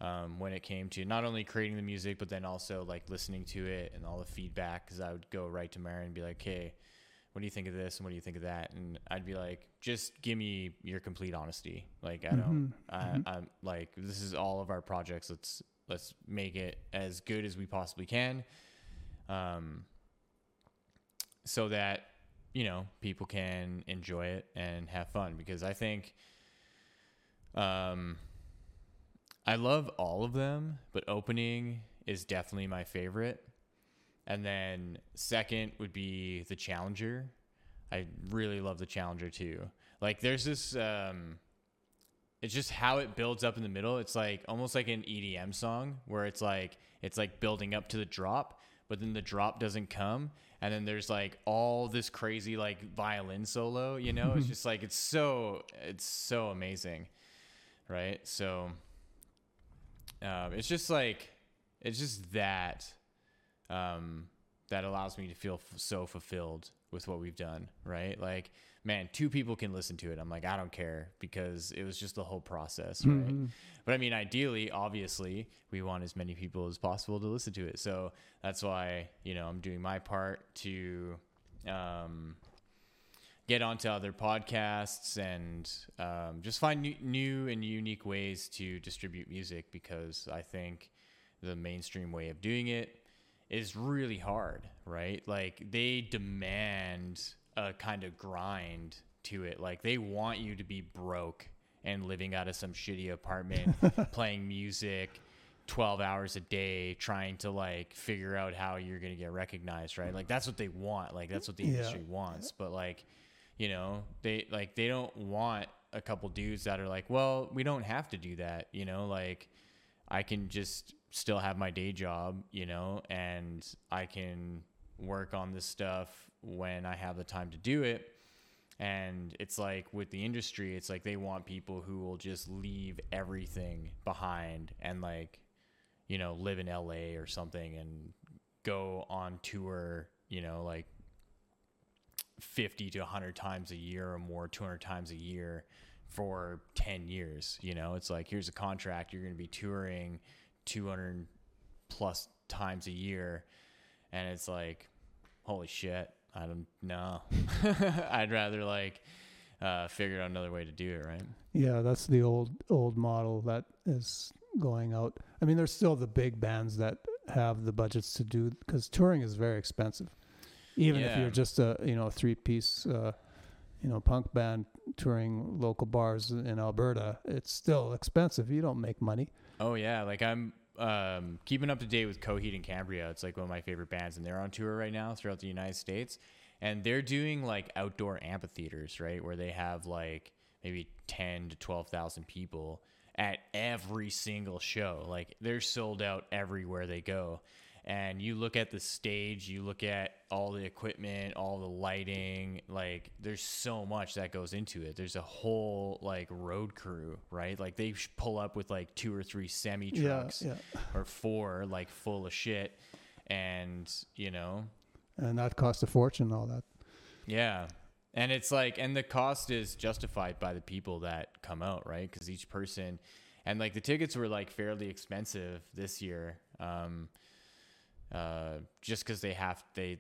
Speaker 1: um, when it came to not only creating the music, but then also like listening to it and all the feedback. Because I would go right to Mary and be like, "Hey, what do you think of this and what do you think of that? And i'd be like just give me your complete honesty. Like i don't I, i'm like this is all of our projects. Let's let's make it as good as we possibly can um so that you know people can enjoy it and have fun because i think um i love all of them but opening is definitely my favorite and then second would be the Challenger. I really love the Challenger too. Like there's this um it's just how it builds up in the middle. It's like almost like an EDM song where it's like it's like building up to the drop, but then the drop doesn't come and then there's like all this crazy like violin solo, you know? it's just like it's so it's so amazing. Right? So um it's just like it's just that um, that allows me to feel f- so fulfilled with what we've done, right? Like, man, two people can listen to it. I'm like, I don't care because it was just the whole process, right?
Speaker 2: Mm-hmm.
Speaker 1: But I mean, ideally, obviously, we want as many people as possible to listen to it. So that's why, you know, I'm doing my part to um, get onto other podcasts and um, just find new, new and unique ways to distribute music because I think the mainstream way of doing it is really hard, right? Like they demand a kind of grind to it. Like they want you to be broke and living out of some shitty apartment, playing music 12 hours a day, trying to like figure out how you're going to get recognized, right? Like that's what they want. Like that's what the
Speaker 2: Yeah.
Speaker 1: industry wants. But like, you know, they like they don't want a couple dudes that are like, well, we don't have to do that, you know, like I can just still have my day job, you know, and I can work on this stuff when I have the time to do it. And it's like with the industry, it's like they want people who will just leave everything behind and like, you know, live in LA or something and go on tour, you know, like 50 to 100 times a year or more, 200 times a year for 10 years. You know, it's like, here's a contract, you're going to be touring 200 plus times a year. And it's like, holy shit, I don't know. I'd rather like uh, figure out another way to do it, right?
Speaker 2: Yeah, that's the old old model that is going out. I mean, there's still the big bands that have the budgets to do because touring is very expensive. Even if you're just a you know three piece uh, you know punk band touring local bars in Alberta, it's still expensive. You don't make money.
Speaker 1: Oh yeah, like I'm um, keeping up to date with Coheed and Cambria. It's like one of my favorite bands, and they're on tour right now throughout the United States. And they're doing like outdoor amphitheaters, right, where they have like maybe ten to twelve thousand people at every single show. Like they're sold out everywhere they go. And you look at the stage, you look at all the equipment, all the lighting, like there's so much that goes into it. There's a whole like road crew, right? Like they pull up with like two or three semi trucks
Speaker 2: Yeah,
Speaker 1: or four like full of shit and you know
Speaker 2: and that costs a fortune. All that.
Speaker 1: yeah and it's like and the cost is justified by the people that come out right because each person and like the tickets were like fairly expensive this year um uh just because they have they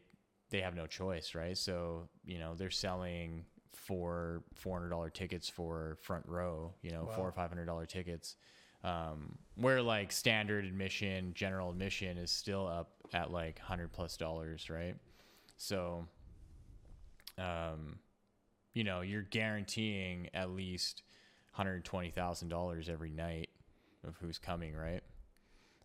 Speaker 1: they have no choice right so you know they're selling for four hundred dollar tickets for front row you know four or five hundred dollar tickets um where like standard admission general admission is still up at like hundred plus dollars right so um, you know, you're guaranteeing at least $120,000 every night of who's coming, right?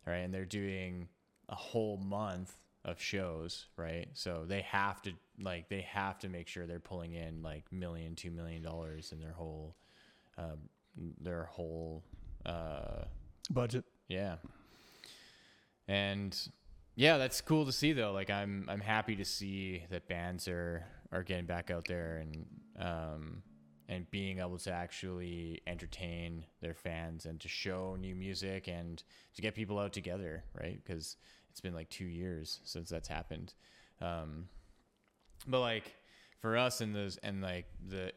Speaker 1: All right. And they're doing a whole month of shows, right? So they have to, like, they have to make sure they're pulling in like million, two million dollars in their whole, um, their whole, uh,
Speaker 2: Budget.
Speaker 1: yeah. And yeah, that's cool to see though. Like I'm I'm happy to see that bands are are getting back out there and um and being able to actually entertain their fans and to show new music and to get people out together, right? Because it's been like 2 years since that's happened. Um but like for us in those and like the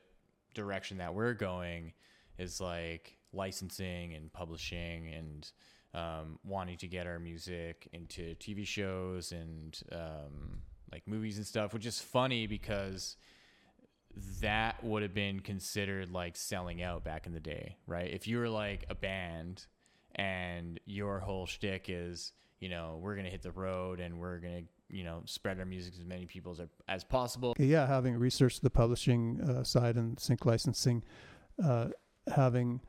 Speaker 1: direction that we're going is like licensing and publishing and um, wanting to get our music into TV shows and um, like movies and stuff, which is funny because that would have been considered like selling out back in the day, right? If you were like a band and your whole shtick is, you know, we're gonna hit the road and we're gonna, you know, spread our music to as many people as, as possible.
Speaker 2: Yeah, having researched the publishing uh, side and sync licensing, uh, having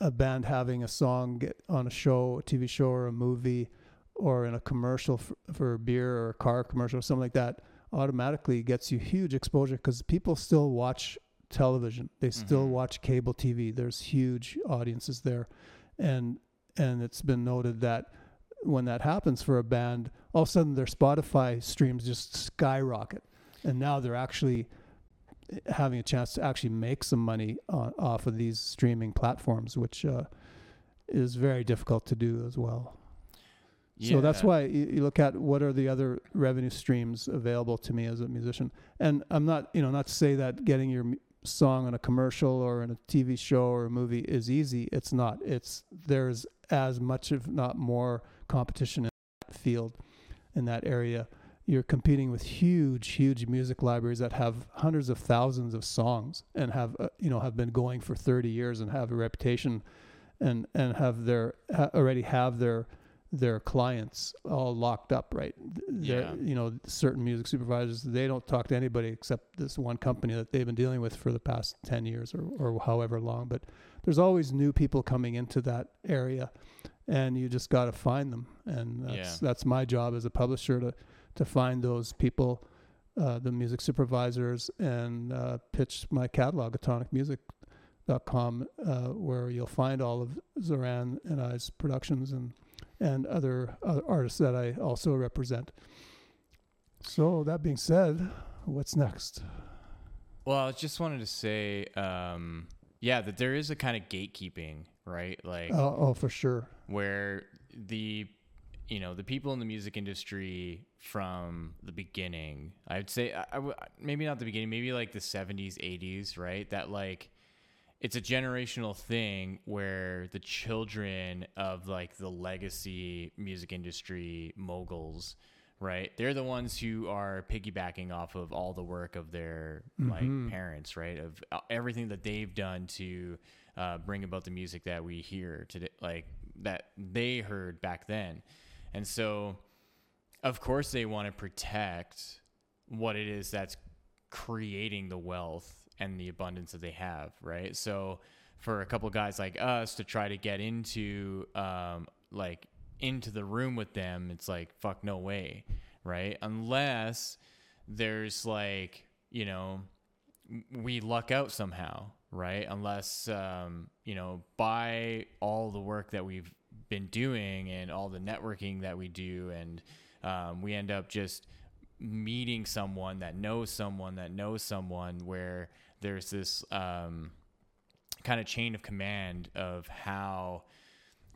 Speaker 2: a band having a song get on a show, a TV show, or a movie, or in a commercial for, for a beer or a car commercial or something like that, automatically gets you huge exposure because people still watch television. They still
Speaker 1: Mhm.
Speaker 2: watch cable TV. There's huge audiences there, and and it's been noted that when that happens for a band, all of a sudden their Spotify streams just skyrocket, and now they're actually having a chance to actually make some money on, off of these streaming platforms, which uh, is very difficult to do as well. Yeah. So that's why you, you look at what are the other revenue streams available to me as a musician. And I'm not, you know, not to say that getting your song on a commercial or in a TV show or a movie is easy. It's not. It's there's as much if not more competition in that field in that area. You're competing with huge, huge music libraries that have hundreds of thousands of songs and have, uh, you know, have been going for 30 years and have a reputation, and and have their ha- already have their their clients all locked up, right? They're,
Speaker 1: Yeah.
Speaker 2: You know, certain music supervisors, they don't talk to anybody except this one company that they've been dealing with for the past 10 years or, or however long. But there's always new people coming into that area and you just got to find them. And that's,
Speaker 1: Yeah.
Speaker 2: that's my job as a publisher to, to find those people, uh, the music supervisors and, uh, pitch my catalog, atonicmusic.com, uh, where you'll find all of Zoran and I's productions and, and other, other artists that I also represent. So that being said, what's next?
Speaker 1: Well, I just wanted to say, um, yeah, that there is a kind of gatekeeping, right? Like
Speaker 2: Oh, oh, for sure.
Speaker 1: Where the you know the people in the music industry from the beginning i'd say I, I w- maybe not the beginning maybe like the 70s 80s right? That like it's a generational thing where the children of like the legacy music industry moguls right? They're the ones who are piggybacking off of all the work of their
Speaker 2: Mhm.
Speaker 1: like parents right? Of uh, everything that they've done to uh, bring about the music that we hear today like that they heard back then. And so of course they want to protect what it is that's creating the wealth and the abundance that they have right? So for a couple guys like us to try to get into um, like into the room with them it's like fuck no way right? Unless there's like you know we luck out somehow right? Unless um, you know by all the work that we've been doing and all the networking that we do and um, we end up just meeting someone that knows someone that knows someone where there's this um, kind of chain of command of how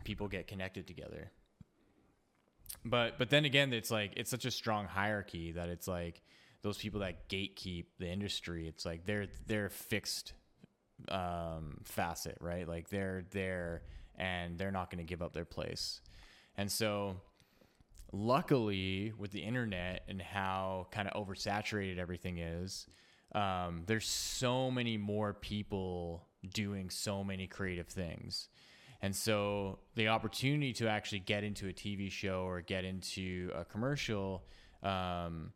Speaker 1: people get connected together. But but then again it's like it's such a strong hierarchy that it's like those people that gatekeep the industry it's like they're they're fixed um facet right? Like they're there and they're not going to give up their place. And so luckily with the internet and how kind of oversaturated everything is um, there's so many more people doing so many creative things. And so the opportunity to actually get into a tv show or get into a commercial um,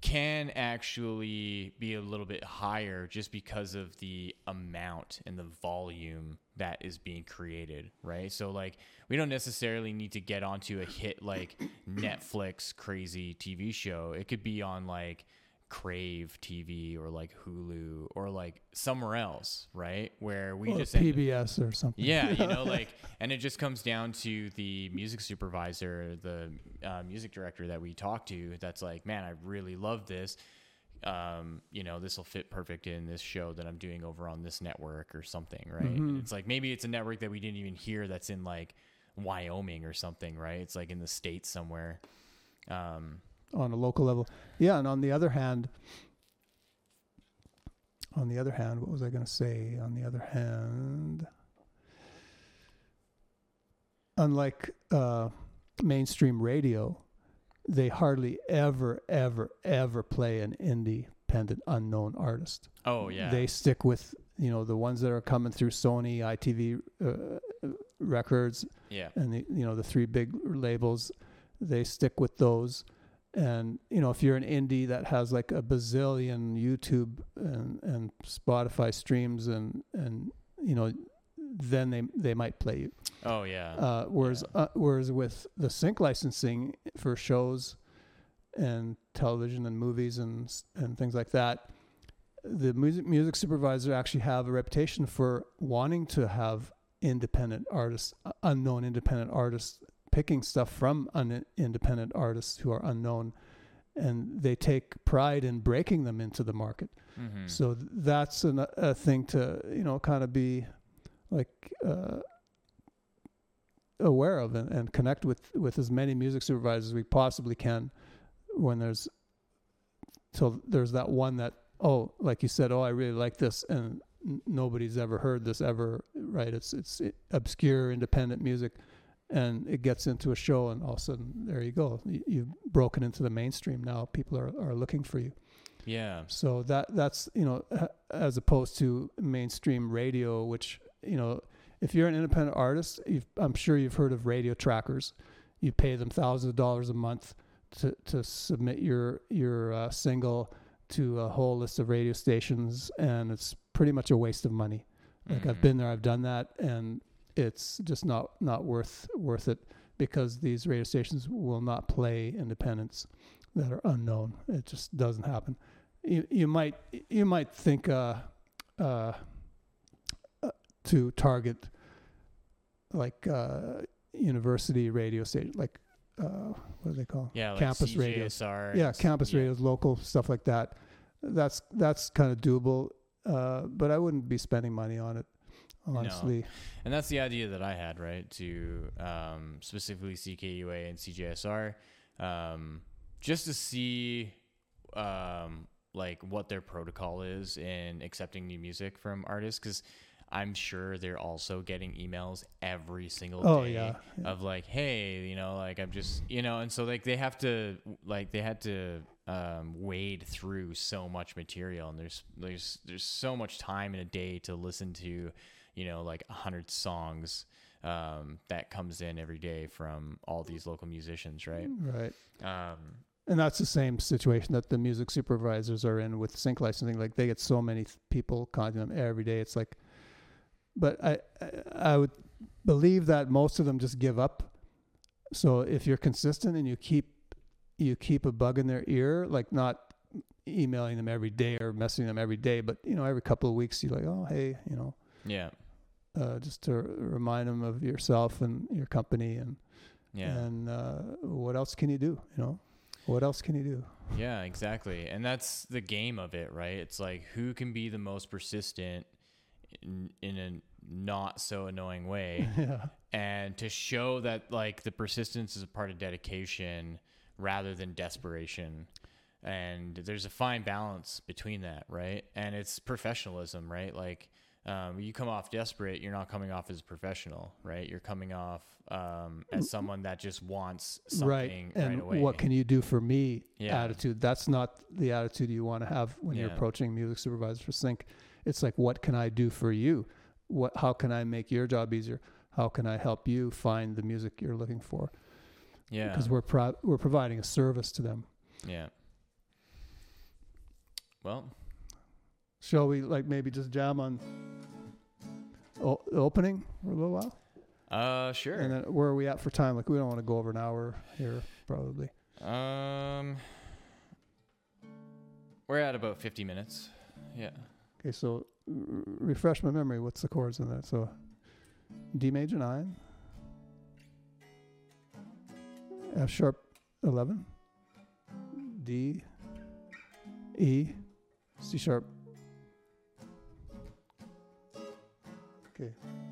Speaker 1: can actually be a little bit higher just because of the amount and the volume that is being created, right? So like we don't necessarily need to get onto a hit like Netflix crazy TV show. It could be on like Crave TV or like Hulu or like somewhere else, right? Where we
Speaker 2: Or
Speaker 1: just
Speaker 2: PBS or something.
Speaker 1: yeah, you know, like, and it just comes down to the music supervisor, the uh, music director that we talk to. That's like, man, I really love this. Um, you know, this will fit perfect in this show that I'm doing over on this network or something, right?
Speaker 2: Mhm.
Speaker 1: it's like maybe it's a network that we didn't even hear that's in like Wyoming or something, right? It's like in the states somewhere. Um,
Speaker 2: on a local level. Yeah, and on the other hand, on the other hand, what was I going to say? On the other hand, unlike uh, mainstream radio, they hardly ever, ever, ever play an independent unknown artist.
Speaker 1: Oh yeah.
Speaker 2: They stick with you know the ones that are coming through Sony, ITV uh, records,
Speaker 1: yeah.
Speaker 2: and the you know the three big labels. They stick with those. And you know, if you're an indie that has like a bazillion YouTube and, and Spotify streams and and you know, then they they might play you.
Speaker 1: Oh yeah.
Speaker 2: Uh, whereas
Speaker 1: Yeah.
Speaker 2: uh, whereas with the sync licensing for shows and television and movies and and things like that, the music music supervisor actually have a reputation for wanting to have independent artists, unknown independent artists, picking stuff from un- independent artists who are unknown, and they take pride in breaking them into the market.
Speaker 1: hmm
Speaker 2: So th- that's an, a thing to you know kind of be like uh, aware of and, and connect with with as many music supervisors as we possibly can when there's till there's that one that oh like you said oh I really like this and n- nobody's ever heard this ever right? It's it's obscure independent music and it gets into a show and all of a sudden there you go you, you've broken into the mainstream now people are, are looking for you
Speaker 1: yeah.
Speaker 2: so that that's you know as opposed to mainstream radio, which you know if you're an independent artist, you've, I'm sure you've heard of radio trackers. You pay them thousands of dollars a month to to submit your your uh, single to a whole list of radio stations, and it's pretty much a waste of money. Like I've
Speaker 1: Mhm.
Speaker 2: been there, I've done that, and it's just not not worth worth it because these radio stations will not play independents that are unknown. It just doesn't happen. You you might you might think uh, uh, uh, to target like uh, university radio station, like uh, what do they call?
Speaker 1: Yeah. Like
Speaker 2: campus radios.
Speaker 1: CJSR.
Speaker 2: Yeah, campus
Speaker 1: yeah.
Speaker 2: radios, local stuff like that. That's that's kind of doable, uh, but I wouldn't be spending money on it, honestly.
Speaker 1: And that's the idea that I had, right? To um, specifically CKUA and CJSR, um, just to see um, like what their protocol is in accepting new music from artists, because I'm sure they're also getting emails every single
Speaker 2: Oh
Speaker 1: day
Speaker 2: yeah, yeah.
Speaker 1: of like, hey, you know, like I'm just, you know, and so like they have to, like they had to um, wade through so much material, and there's there's there's so much time in a day to listen to, you know, like a hundred songs um, that comes in every day from all these local musicians, right?
Speaker 2: right.
Speaker 1: Um,
Speaker 2: And that's the same situation that the music supervisors are in with sync licensing. Like they get so many people contacting them every day. It's like, but I, I I would believe that most of them just give up. So if you're consistent and you keep you keep a bug in their ear, like not emailing them every day or messaging them every day, but you know every couple of weeks you're like, oh hey, you know,
Speaker 1: yeah,
Speaker 2: uh, just to remind them of yourself and your company and
Speaker 1: yeah.
Speaker 2: and uh, what else can you do? You know, what else can you do?
Speaker 1: Yeah, exactly. And that's the game of it, right? It's like who can be the most persistent in, in a not so annoying way
Speaker 2: yeah.
Speaker 1: and to show that like the persistence is a part of dedication rather than desperation. And there's a fine balance between that, right? And it's professionalism, right? Like um, you come off desperate, you're not coming off as a professional, right? You're coming off um, as someone that just wants something
Speaker 2: right.
Speaker 1: right,
Speaker 2: And
Speaker 1: away.
Speaker 2: what can you do for me?
Speaker 1: Yeah.
Speaker 2: Attitude. That's not the attitude you want to have when you're approaching music supervisors for sync. It's like, what can I do for you? What? How can I make your job easier? How can I help you find the music you're looking for?
Speaker 1: yeah.
Speaker 2: Because we're pro- we're providing a service to them.
Speaker 1: Yeah. Well,
Speaker 2: Shall we like maybe just jam on o- opening for a little while?
Speaker 1: uh, sure.
Speaker 2: And then where are we at for time? Like we don't want to go over an hour here, probably.
Speaker 1: um, we're at about 50 minutes. Yeah.
Speaker 2: Okay, so r- refresh my memory. What's the chords in that? So D major nine, F sharp eleven, D, E, C sharp. Okay.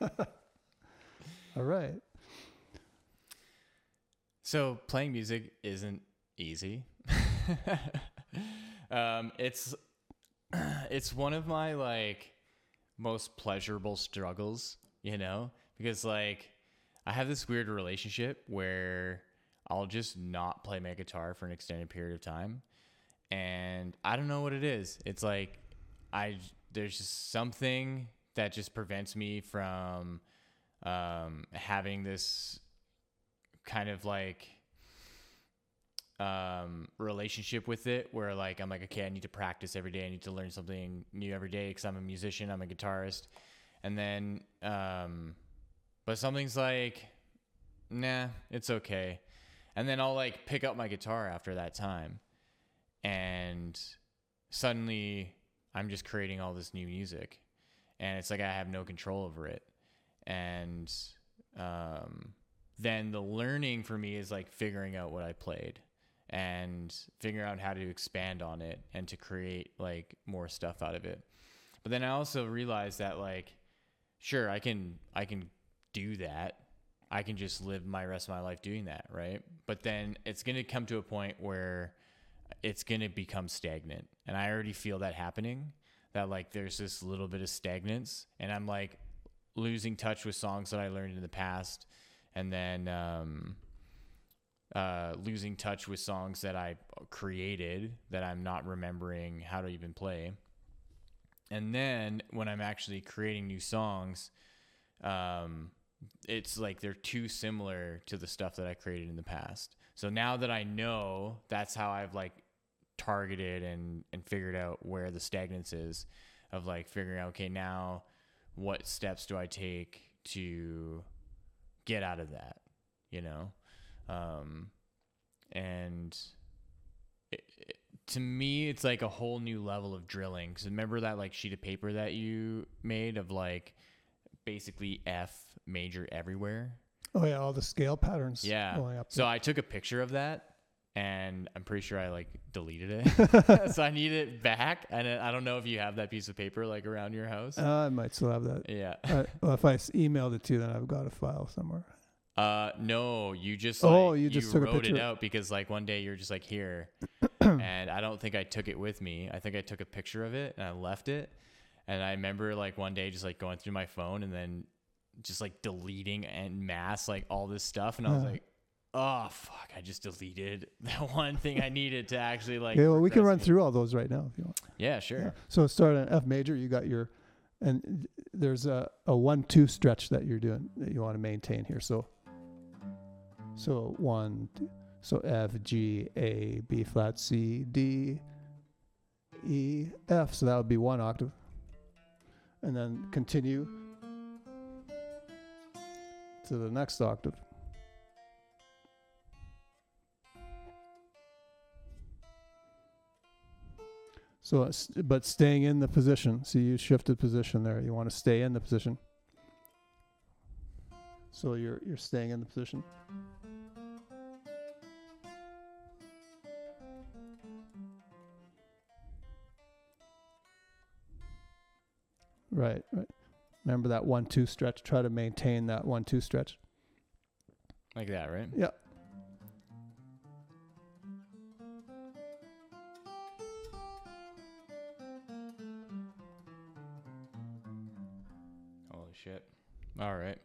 Speaker 2: All right.
Speaker 1: So playing music isn't easy. um, it's it's one of my like most pleasurable struggles, you know, because like I have this weird relationship where I'll just not play my guitar for an extended period of time, and I don't know what it is. It's like I there's just something that just prevents me from um, having this kind of like um, relationship with it where like I'm like okay I need to practice every day. I need to learn something new every day because I'm a musician I'm a guitarist. And then um, but something's like nah it's okay. And then I'll like pick up my guitar after that time. And suddenly I'm just creating all this new music and it's like I have no control over it and um, then the learning for me is like figuring out what I played and figuring out how to expand on it and to create like more stuff out of it. But then I also realized that like sure I can I can do that. I can just live my rest of my life doing that, right? But then it's going to come to a point where it's going to become stagnant. And I already feel that happening that like there's this little bit of stagnance and I'm like losing touch with songs that I learned in the past and then um uh, losing touch with songs that I created that I'm not remembering how to even play. And then when I'm actually creating new songs, um, it's like they're too similar to the stuff that I created in the past. So now that I know that's how I've like targeted and and figured out where the stagnance is of like figuring out okay now what steps do I take to get out of that, you know? Um, and it, it, to me, it's like a whole new level of drilling. Because remember that like sheet of paper that you made of like basically F major everywhere.
Speaker 2: Oh yeah, all the scale patterns.
Speaker 1: Yeah.
Speaker 2: going up
Speaker 1: So I took a picture of that. And I'm pretty sure I like deleted it, so I need it back. And I don't know if you have that piece of paper like around your house.
Speaker 2: Uh, I might still have that.
Speaker 1: yeah.
Speaker 2: Uh, well, if I emailed it to you, then I've got a file somewhere.
Speaker 1: Uh, no, you just
Speaker 2: Oh, you just took a
Speaker 1: wrote it out because like one day you're just like here, and I don't think I took it with me. I think I took a picture of it and I left it, and I remember like one day just like going through my phone and then just like deleting and mass like all this stuff, and I was
Speaker 2: Uh.
Speaker 1: like, oh fuck, I just deleted that one thing I needed to actually like.
Speaker 2: Okay, well, we can run through all those right now if you want.
Speaker 1: Yeah, sure.
Speaker 2: Yeah. So start on F major. You got your, and there's a, a one-two stretch that you're doing that you want to maintain here. So, so one, two, so F, G, A, B flat, C, D, E, F. So that would be one octave, and then continue to the next octave. So, it's, but staying in the position. So you shifted position there. You want to stay in the position. So you're you're staying in the position. Right, right. Remember that one-two stretch. Try to maintain that one-two stretch.
Speaker 1: Like that, right?
Speaker 2: Yeah.
Speaker 1: Shit! All right.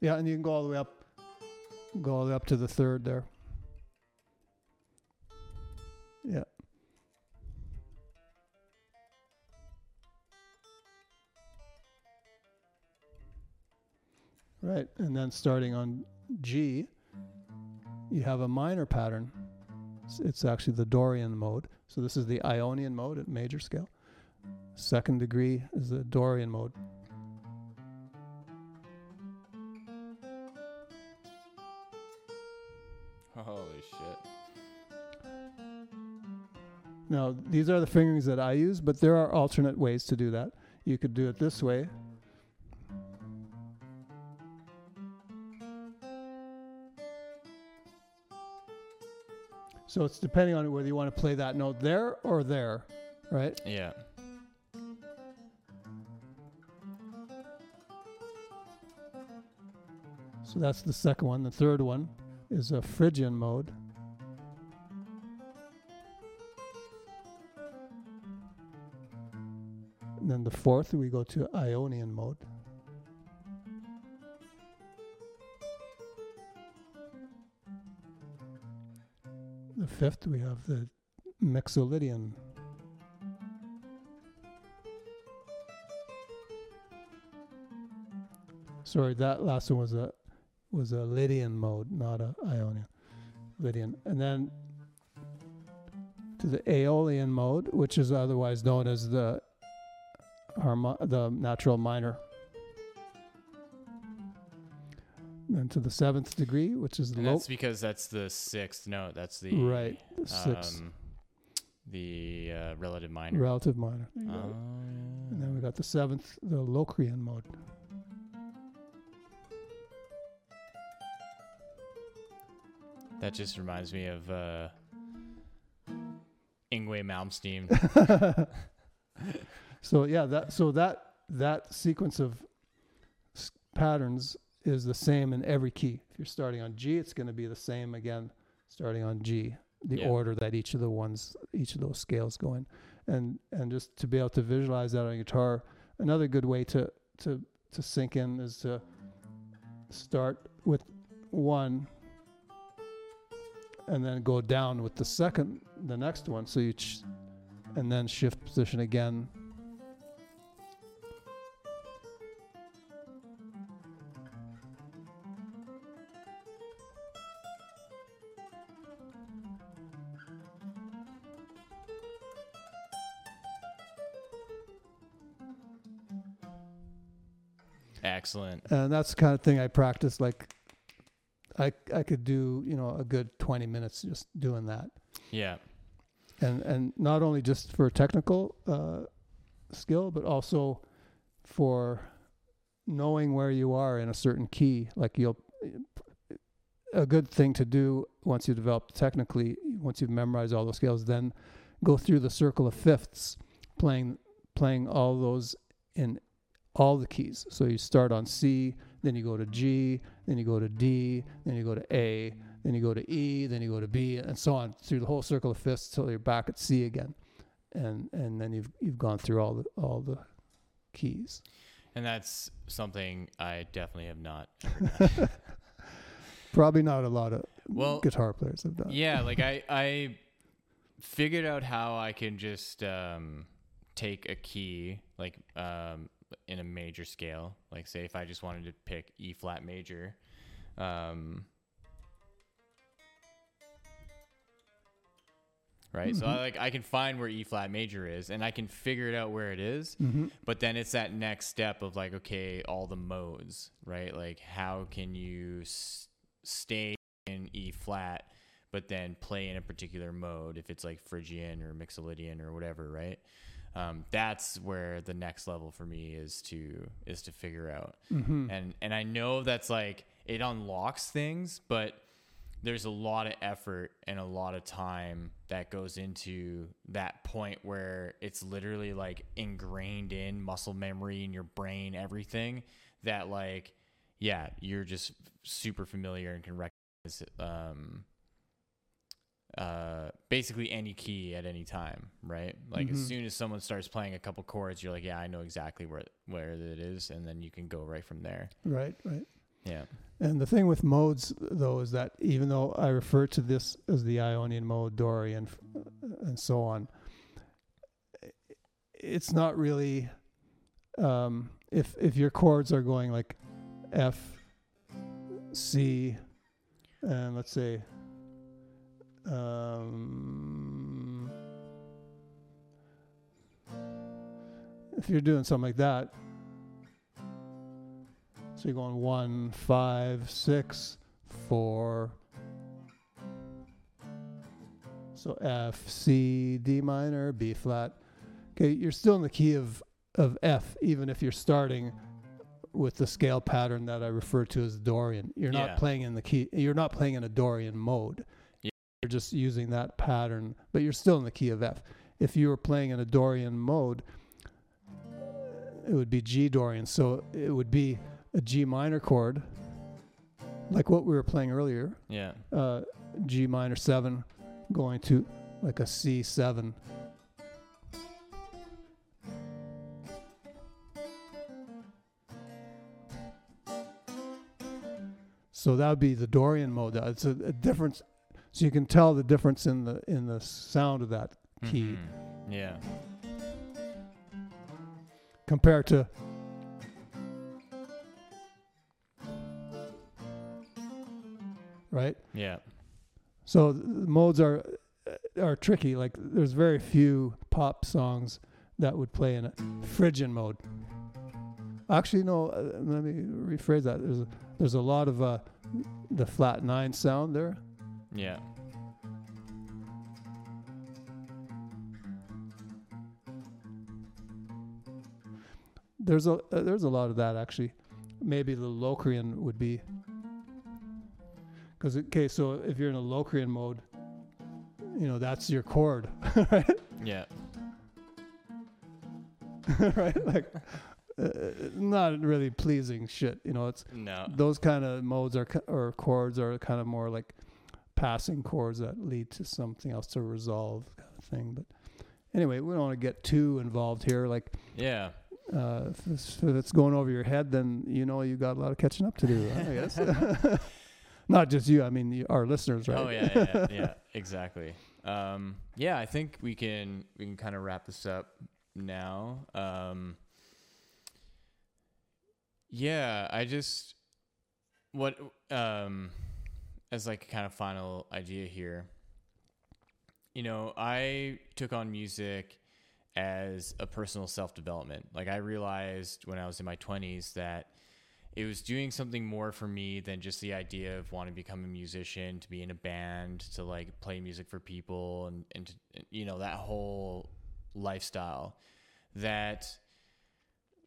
Speaker 2: Yeah, and you can go all the way up. Go all the way up to the third there. Yeah. Right, and then starting on G, you have a minor pattern. It's, it's actually the Dorian mode. So this is the Ionian mode at major scale. Second degree is the Dorian mode.
Speaker 1: Holy shit!
Speaker 2: Now, these are the fingerings that I use, but there are alternate ways to do that. You could do it this way. So it's depending on whether you want to play that note there or there, right?
Speaker 1: Yeah.
Speaker 2: So that's the second one. The third one is a Phrygian mode. And then the fourth, we go to Ionian mode. The fifth, we have the Mixolydian. Sorry, that last one was a was a Lydian mode, not a Ionian. Lydian, and then to the Aeolian mode, which is otherwise known as the harmo- the natural minor. And to the seventh degree, which is the
Speaker 1: And
Speaker 2: low,
Speaker 1: that's because that's the sixth note. That's the
Speaker 2: right, the sixth
Speaker 1: um, the uh, relative minor.
Speaker 2: relative minor. There you go.
Speaker 1: Oh,
Speaker 2: And then we got the seventh, the Locrian mode.
Speaker 1: that just reminds me of uh, Yngwie Malmsteen.
Speaker 2: so yeah, that so that that sequence of s- patterns is the same in every key. If you're starting on G, it's going to be the same again starting on G. The
Speaker 1: Yeah.
Speaker 2: order that each of the ones, each of those scales go in, and and just to be able to visualize that on guitar, another good way to to to sink in is to start with one and then go down with the second the next one so you ch- and then shift position again
Speaker 1: Excellent.
Speaker 2: and that's the kind of thing I practice. Like, I I could do you know a good twenty minutes just doing that,
Speaker 1: Yeah.
Speaker 2: and and not only just for technical uh, skill, but also for knowing where you are in a certain key. Like you'll a good thing to do once you develop technically, once you've memorized all those scales, then go through the circle of fifths, playing playing all those in all the keys. So you start on C, then you go to G, then you go to D, then you go to A, then you go to E, then you go to B, and so on through the whole circle of fifths till you're back at C again, and and then you've you've gone through all the all the keys.
Speaker 1: And that's something I definitely have not.
Speaker 2: Probably not a lot of
Speaker 1: Well,
Speaker 2: guitar players have done.
Speaker 1: yeah, like I I figured out how I can just um take a key like um in a major scale, like say if I just wanted to pick E flat major, um right? So I like I can find where E flat major is and I can figure it out where it is,
Speaker 2: Mm-hmm.
Speaker 1: but then it's that next step of like okay, all the modes, right? Like how can you s- stay in E flat but then play in a particular mode if it's like Phrygian or Mixolydian or whatever, right? Um, that's where the next level for me is to is to figure out.
Speaker 2: Mm-hmm.
Speaker 1: And and I know that's like it unlocks things, but there's a lot of effort and a lot of time that goes into that point where it's literally like ingrained in muscle memory in your brain, everything that like, yeah, you're just super familiar and can recognize um, uh, basically any key at any time, right? Like as
Speaker 2: Mhm.
Speaker 1: soon as someone starts playing a couple chords, you're like, yeah, I know exactly where where it is, and then you can go right from there.
Speaker 2: Right, right.
Speaker 1: Yeah.
Speaker 2: And the thing with modes, though, is that even though I refer to this as the Ionian mode, Dorian, and so on, it's not really. Um, if if your chords are going like F, C, and let's say, um, if you're doing something like that, so you're going one, five, six, four. So F, C, D minor, B flat. Okay, you're still in the key of, of F, even if you're starting with the scale pattern that I refer to as Dorian. You're not
Speaker 1: Yeah.
Speaker 2: playing in the key. You're not playing in a Dorian mode. You're just using that pattern, but you're still in the key of F. If you were playing in a Dorian mode, it would be G Dorian. So it would be a G minor chord, like what we were playing earlier,
Speaker 1: Yeah.
Speaker 2: uh, G minor seven, going to like a C seven. So that would be the Dorian mode. It's a, a difference. So you can tell the difference in the in the sound of that key
Speaker 1: Mhm. Yeah.
Speaker 2: compared to right.
Speaker 1: Yeah.
Speaker 2: So the modes are are tricky. Like there's very few pop songs that would play in a Phrygian mode. Actually, no. Uh, let me rephrase that. There's a, there's a lot of uh, the flat nine sound there.
Speaker 1: Yeah.
Speaker 2: There's a uh, there's a lot of that actually. Maybe the Locrian would be because okay. So if you're in a Locrian mode, you know that's your chord, right?
Speaker 1: Yeah.
Speaker 2: right? Like, uh, not really pleasing shit. You know, it's
Speaker 1: No.
Speaker 2: those kind of modes are or chords are kind of more like passing chords that lead to something else to resolve, kind of thing. But anyway, we don't want to get too involved here. Like,
Speaker 1: Yeah.
Speaker 2: uh, if, it's, if it's going over your head, then you know you got a lot of catching up to do. I guess. Not just you. I mean, you- our listeners, right?
Speaker 1: Oh yeah, yeah, yeah, yeah, exactly. Um, yeah, I think we can we can kind of wrap this up now. Um, yeah, I just what um, as like a kind of final idea here. You know, I took on music as a personal self development. Like I realized when I was in my twenties that it was doing something more for me than just the idea of wanting to become a musician, to be in a band, to like play music for people, and and to, you know that whole lifestyle. That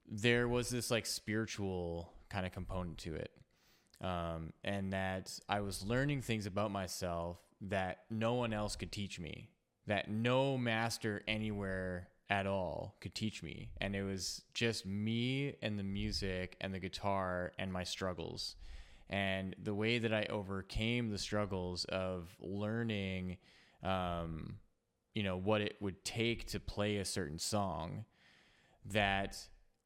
Speaker 1: there was this like spiritual kind of component to it, um, and that I was learning things about myself that no one else could teach me, that no master anywhere at all could teach me. And it was just me and the music and the guitar and my struggles. And the way that I overcame the struggles of learning, um, you know, what it would take to play a certain song, that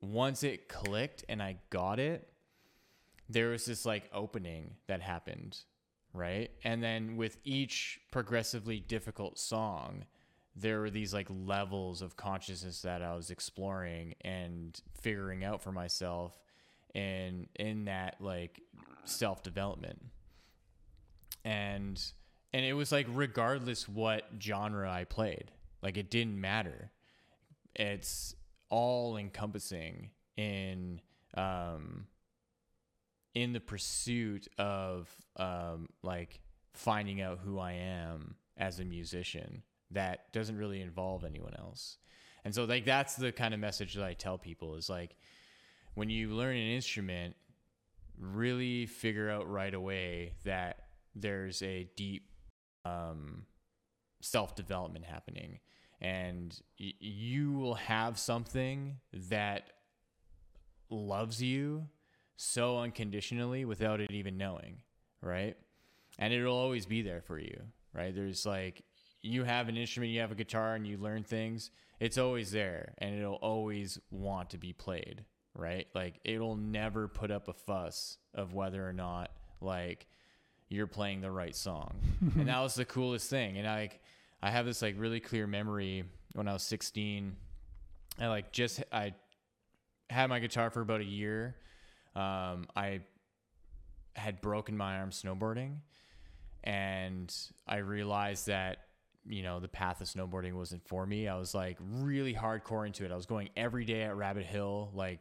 Speaker 1: once it clicked and I got it, there was this like opening that happened, right? And then with each progressively difficult song, there were these like levels of consciousness that I was exploring and figuring out for myself and in that like self development. And and it was like regardless what genre I played, like it didn't matter. It's all encompassing in um in the pursuit of um like finding out who I am as a musician that doesn't really involve anyone else. And so like that's the kind of message that I tell people is like when you learn an instrument, really figure out right away that there's a deep um, self development happening, and y- you will have something that loves you so unconditionally without it even knowing, right? And it'll always be there for you, right? There's like you have an instrument, you have a guitar, and you learn things. It's always there, and it'll always want to be played, right? Like it'll never put up a fuss of whether or not like you're playing the right song. and that was the coolest thing. And I like I have this like really clear memory when I was 16. I like just I had my guitar for about a year. Um, I had broken my arm snowboarding, and I realized that you know the path of snowboarding wasn't for me. I was like really hardcore into it. I was going every day at Rabbit Hill, like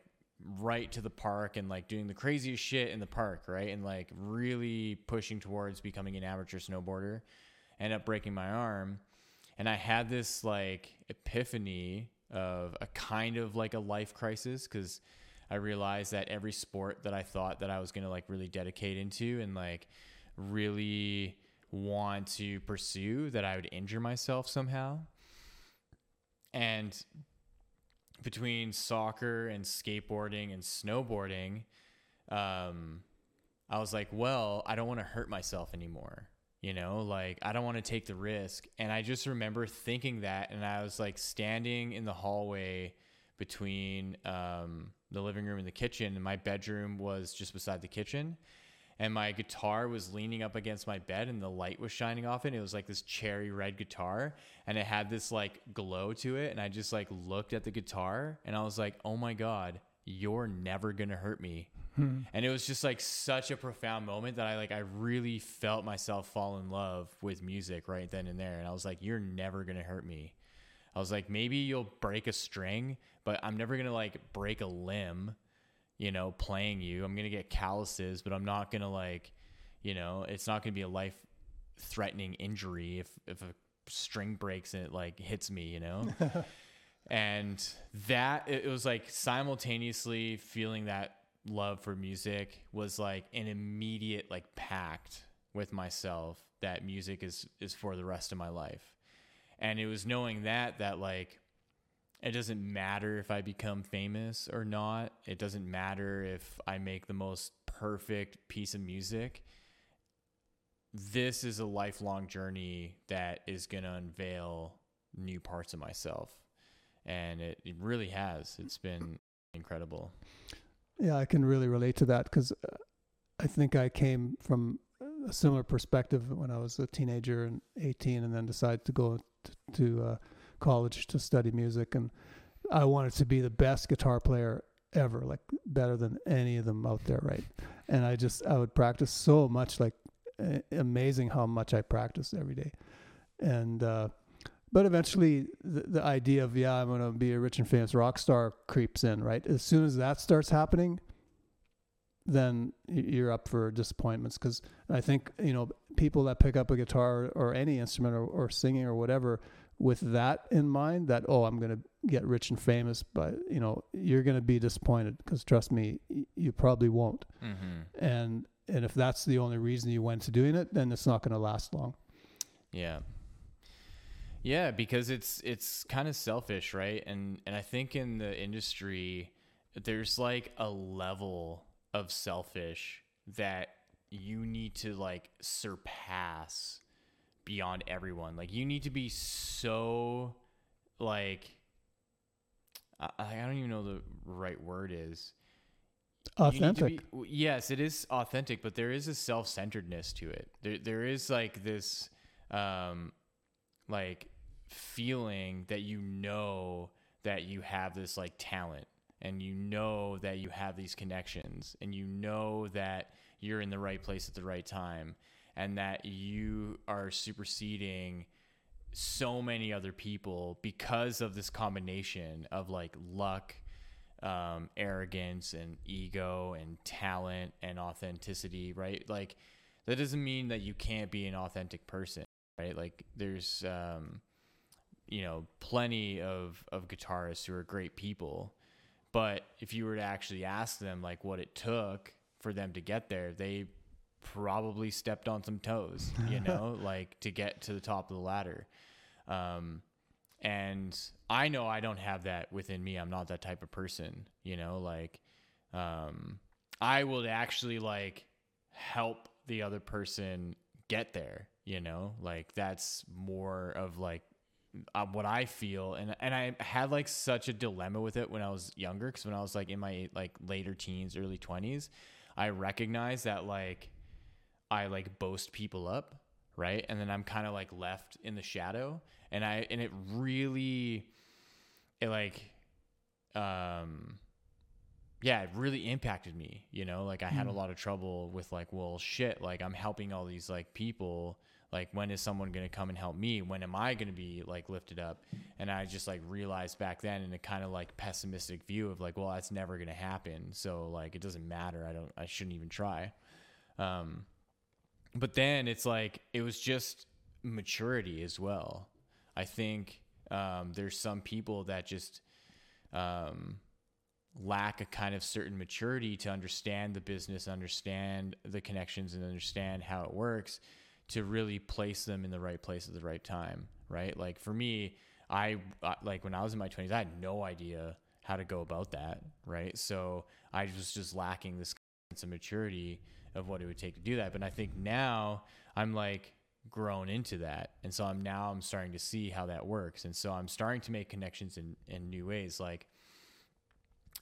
Speaker 1: right to the park and like doing the craziest shit in the park, right? And like really pushing towards becoming an amateur snowboarder. End up breaking my arm. And I had this like epiphany of a kind of like a life crisis because I realized that every sport that I thought that I was going to like really dedicate into and like really want to pursue that I would injure myself somehow. And between soccer and skateboarding and snowboarding, um, I was like, well, I don't want to hurt myself anymore. You know, like I don't want to take the risk. And I just remember thinking that. And I was like standing in the hallway between um, the living room and the kitchen. And my bedroom was just beside the kitchen and my guitar was leaning up against my bed and the light was shining off it. It was like this cherry red guitar and it had this like glow to it. And I just like looked at the guitar and I was like, oh my God, you're never gonna hurt me. Hmm. And it was just like such a profound moment that I like I really felt myself fall in love with music right then and there. And I was like, you're never gonna hurt me. I was like, maybe you'll break a string, but I'm never gonna like break a limb you know, playing you. I'm going to get calluses, but I'm not going to like, you know, it's not going to be a life threatening injury if if a string breaks and it like hits me, you know. and that it was like simultaneously feeling that love for music was like an immediate like pact with myself that music is is for the rest of my life. And it was knowing that that like it doesn't matter if I become famous or not. It doesn't matter if I make the most perfect piece of music. This is a lifelong journey that is going to unveil new parts of myself. And it, it really has. It's been incredible.
Speaker 2: Yeah, I can really relate to that because uh, I think I came from a similar perspective when I was a teenager and 18 and then decided to go to, uh, college to study music, and I wanted to be the best guitar player ever, like better than any of them out there, right? And I just I would practice so much, like amazing how much I practiced every day, and uh, but eventually the, the idea of yeah I'm gonna be a rich and famous rock star creeps in, right? As soon as that starts happening, then you're up for disappointments because I think you know people that pick up a guitar or any instrument or, or singing or whatever with that in mind that oh i'm going to get rich and famous but you know you're going to be disappointed because trust me you probably won't. Mm-hmm. and and if that's the only reason you went to doing it then it's not going to last long.
Speaker 1: Yeah. Yeah because it's it's kind of selfish right? And and i think in the industry there's like a level of selfish that you need to like surpass beyond everyone. Like you need to be so like I, I don't even know the right word is
Speaker 2: authentic.
Speaker 1: Be, yes, it is authentic, but there is a self-centeredness to it. There there is like this um like feeling that you know that you have this like talent and you know that you have these connections and you know that you're in the right place at the right time and that you are superseding so many other people because of this combination of like luck, um, arrogance, and ego, and talent, and authenticity, right? Like, that doesn't mean that you can't be an authentic person, right? Like, there's, um, you know, plenty of, of guitarists who are great people. But if you were to actually ask them, like, what it took for them to get there, they probably stepped on some toes, you know, like to get to the top of the ladder. Um, and I know I don't have that within me. I'm not that type of person, you know, like, um, I would actually like help the other person get there, you know, like that's more of like uh, what I feel. And, and I had like such a dilemma with it when I was younger. Cause when I was like in my like later teens, early twenties, I recognize that like I like boast people up, right? And then I'm kind of like left in the shadow and I and it really it like um yeah, it really impacted me, you know? Like I had mm. a lot of trouble with like, well, shit, like I'm helping all these like people like when is someone going to come and help me? When am i going to be like lifted up? And i just like realized back then in a kind of like pessimistic view of like well that's never going to happen. So like it doesn't matter. I don't i shouldn't even try. Um but then it's like it was just maturity as well. I think um, there's some people that just um, lack a kind of certain maturity to understand the business, understand the connections, and understand how it works to really place them in the right place at the right time, right? Like for me, I like when I was in my 20s, I had no idea how to go about that, right? So I was just lacking this sense of maturity of what it would take to do that. But I think now I'm like grown into that. And so I'm now I'm starting to see how that works. And so I'm starting to make connections in, in new ways, like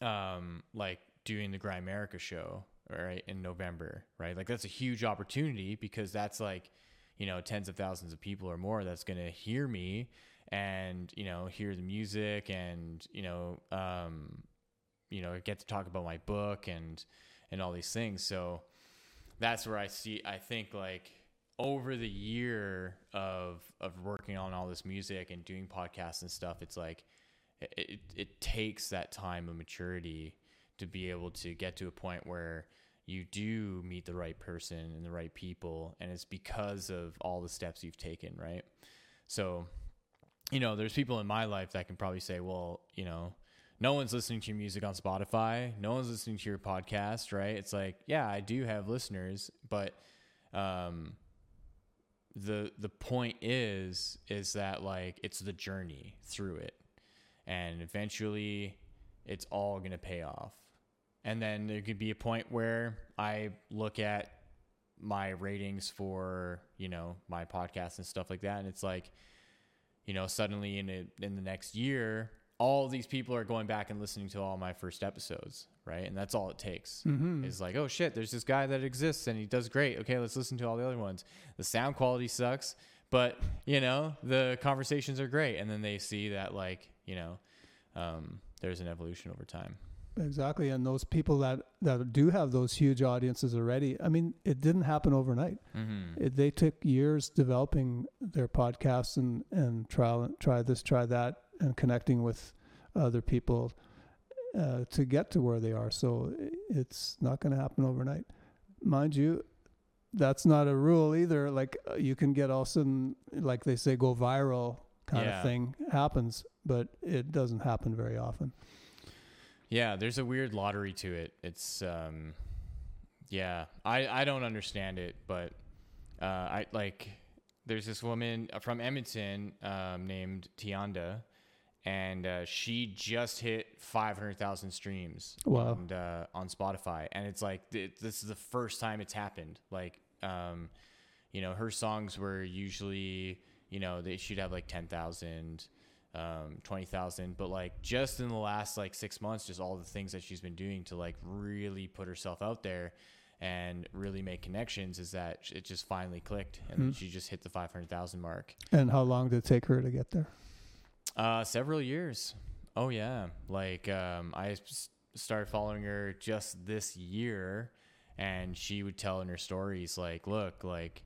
Speaker 1: um like doing the Grimerica show, right, in November, right? Like that's a huge opportunity because that's like, you know, tens of thousands of people or more that's gonna hear me and, you know, hear the music and, you know, um, you know, get to talk about my book and and all these things. So that's where I see I think like over the year of of working on all this music and doing podcasts and stuff, it's like it, it, it takes that time of maturity to be able to get to a point where you do meet the right person and the right people and it's because of all the steps you've taken right? So you know there's people in my life that can probably say well you know no one's listening to your music on spotify. No one's listening to your podcast right? It's like yeah i do have listeners but um the the point is is that like it's the journey through it. And eventually it's all going to pay off and then there could be a point where i look at my ratings for you know my podcast and stuff like that and it's like you know suddenly in a, in the next year all these people are going back and listening to all my first episodes right and that's all it takes
Speaker 2: Mm-hmm.
Speaker 1: is like, oh shit, there's this guy that exists and he does great. Okay, let's listen to all the other ones. The sound quality sucks, but you know the conversations are great, and then they see that like you know um, there's an evolution over time.
Speaker 2: Exactly, and those people that that do have those huge audiences already. I mean, it didn't happen overnight.
Speaker 1: Mm-hmm.
Speaker 2: It, they took years developing their podcasts and and try try this, try that, and connecting with other people uh, to get to where they are. So it's not going to happen overnight, mind you. That's not a rule either. Like uh, you can get all sudden, like they say, go viral kind
Speaker 1: Yeah.
Speaker 2: of thing happens, but it doesn't happen very often.
Speaker 1: Yeah, there's a weird lottery to it. It's um yeah, I I don't understand it, but uh I like there's this woman from Edmonton um named Tianda and uh, she just hit 500,000 streams
Speaker 2: Wow.
Speaker 1: on uh, on Spotify and it's like th- this is the first time it's happened. Like um you know, her songs were usually, you know, they should have like 10,000 um, 20,000 but like just in the last like 6 months just all the things that she's been doing to like really put herself out there and really make connections is that it just finally clicked and then
Speaker 2: Hmm.
Speaker 1: she just hit the 500,000 mark.
Speaker 2: And how long did it take her to get there?
Speaker 1: Uh several years. Oh yeah. Like um I started following her just this year and she would tell in her stories like look like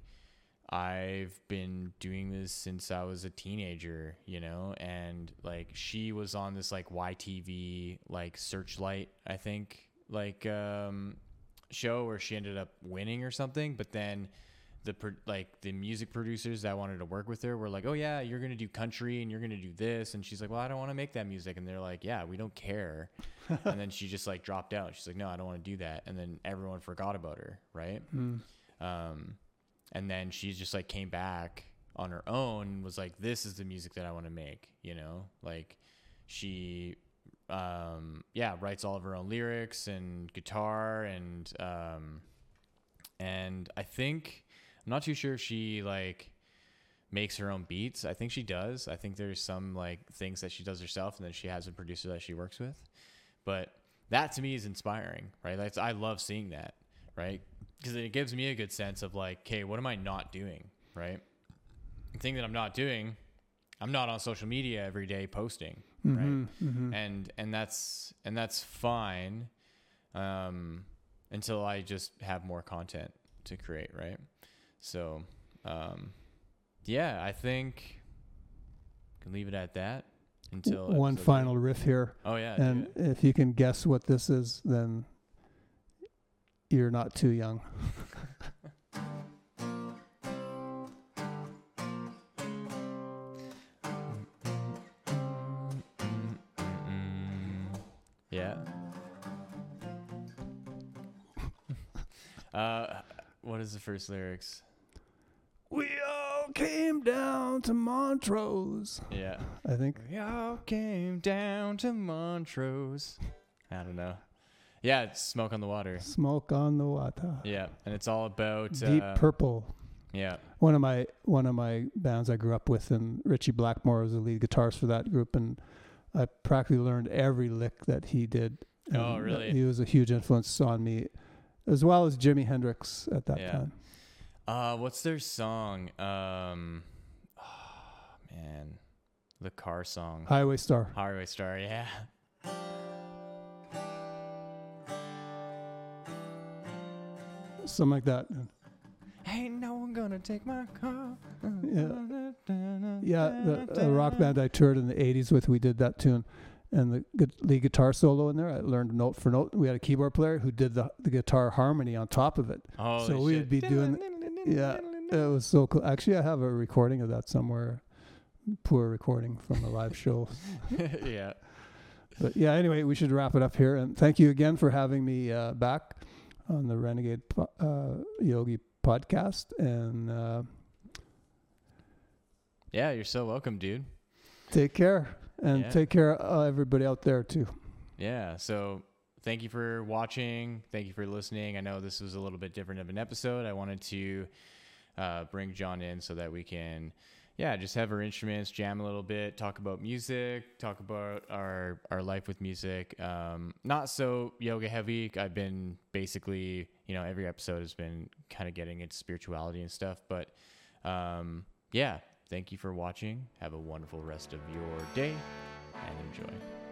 Speaker 1: I've been doing this since I was a teenager, you know, and like she was on this like YTV like Searchlight, I think, like um show where she ended up winning or something, but then the pro- like the music producers that wanted to work with her were like, "Oh yeah, you're going to do country and you're going to do this." And she's like, "Well, I don't want to make that music." And they're like, "Yeah, we don't care." and then she just like dropped out. She's like, "No, I don't want to do that." And then everyone forgot about her, right?
Speaker 2: Hmm.
Speaker 1: Um, and then she just like came back on her own and was like, "This is the music that I want to make," you know? Like she um yeah, writes all of her own lyrics and guitar and um and I think I'm not too sure if she like makes her own beats. I think she does. I think there's some like things that she does herself and then she has a producer that she works with. But that to me is inspiring, right? That's I love seeing that, right? Because it gives me a good sense of like, okay, what am I not doing, right? The thing that I'm not doing, I'm not on social media every day posting, right?
Speaker 2: Mhm, mhm.
Speaker 1: and and that's and that's fine um until i just have more content to create right so um yeah i think can leave it at that until
Speaker 2: One final riff here,
Speaker 1: oh yeah
Speaker 2: and if you can guess what this is, then you're not too young.
Speaker 1: Yeah uh what is the first lyrics We all
Speaker 2: came down to Montrose.
Speaker 1: Yeah.
Speaker 2: I think.
Speaker 1: We all came down to Montrose. I don't know. Yeah, it's Smoke on the Water.
Speaker 2: Smoke on the water.
Speaker 1: Yeah, and it's all about
Speaker 2: Deep
Speaker 1: uh,
Speaker 2: Purple.
Speaker 1: Yeah.
Speaker 2: One of my one of my bands I grew up with, and Ritchie Blackmore was the lead guitarist for that group, and I practically learned every lick that he did.
Speaker 1: Oh, really?
Speaker 2: He was a huge influence on me, as well as Jimi Hendrix at that
Speaker 1: Yeah.
Speaker 2: time.
Speaker 1: Uh, what's their song? Um, man, the car song.
Speaker 2: Highway Star.
Speaker 1: Highway Star. Yeah.
Speaker 2: Something like that.
Speaker 1: Ain't no one gonna take my car.
Speaker 2: Yeah. Yeah, the, the rock band I toured in the '80s with, we did that tune, and the gu- lead guitar solo in there, I learned note for note. We had a keyboard player who did the the guitar harmony on top of it.
Speaker 1: Oh,
Speaker 2: So we would be doing- Yeah, it was so cool. Actually, I have a recording of that somewhere. Poor recording from a live show.
Speaker 1: yeah.
Speaker 2: But yeah, anyway, we should wrap it up here. And thank you again for having me uh, back on the Renegade uh, Yogi podcast. And uh,
Speaker 1: Yeah, you're so welcome, dude.
Speaker 2: take care. And
Speaker 1: Yeah.
Speaker 2: take care of everybody out there, too.
Speaker 1: Yeah. So thank you for watching. Thank you for listening. I know this was a little bit different of an episode. I wanted to uh, bring John in so that we can, yeah, just have our instruments, jam a little bit, talk about music, talk about our our life with music. Um, not so yoga heavy. I've been basically, you know, every episode has been kind of getting into spirituality and stuff. But um, yeah, thank you for watching. Have a wonderful rest of your day and enjoy.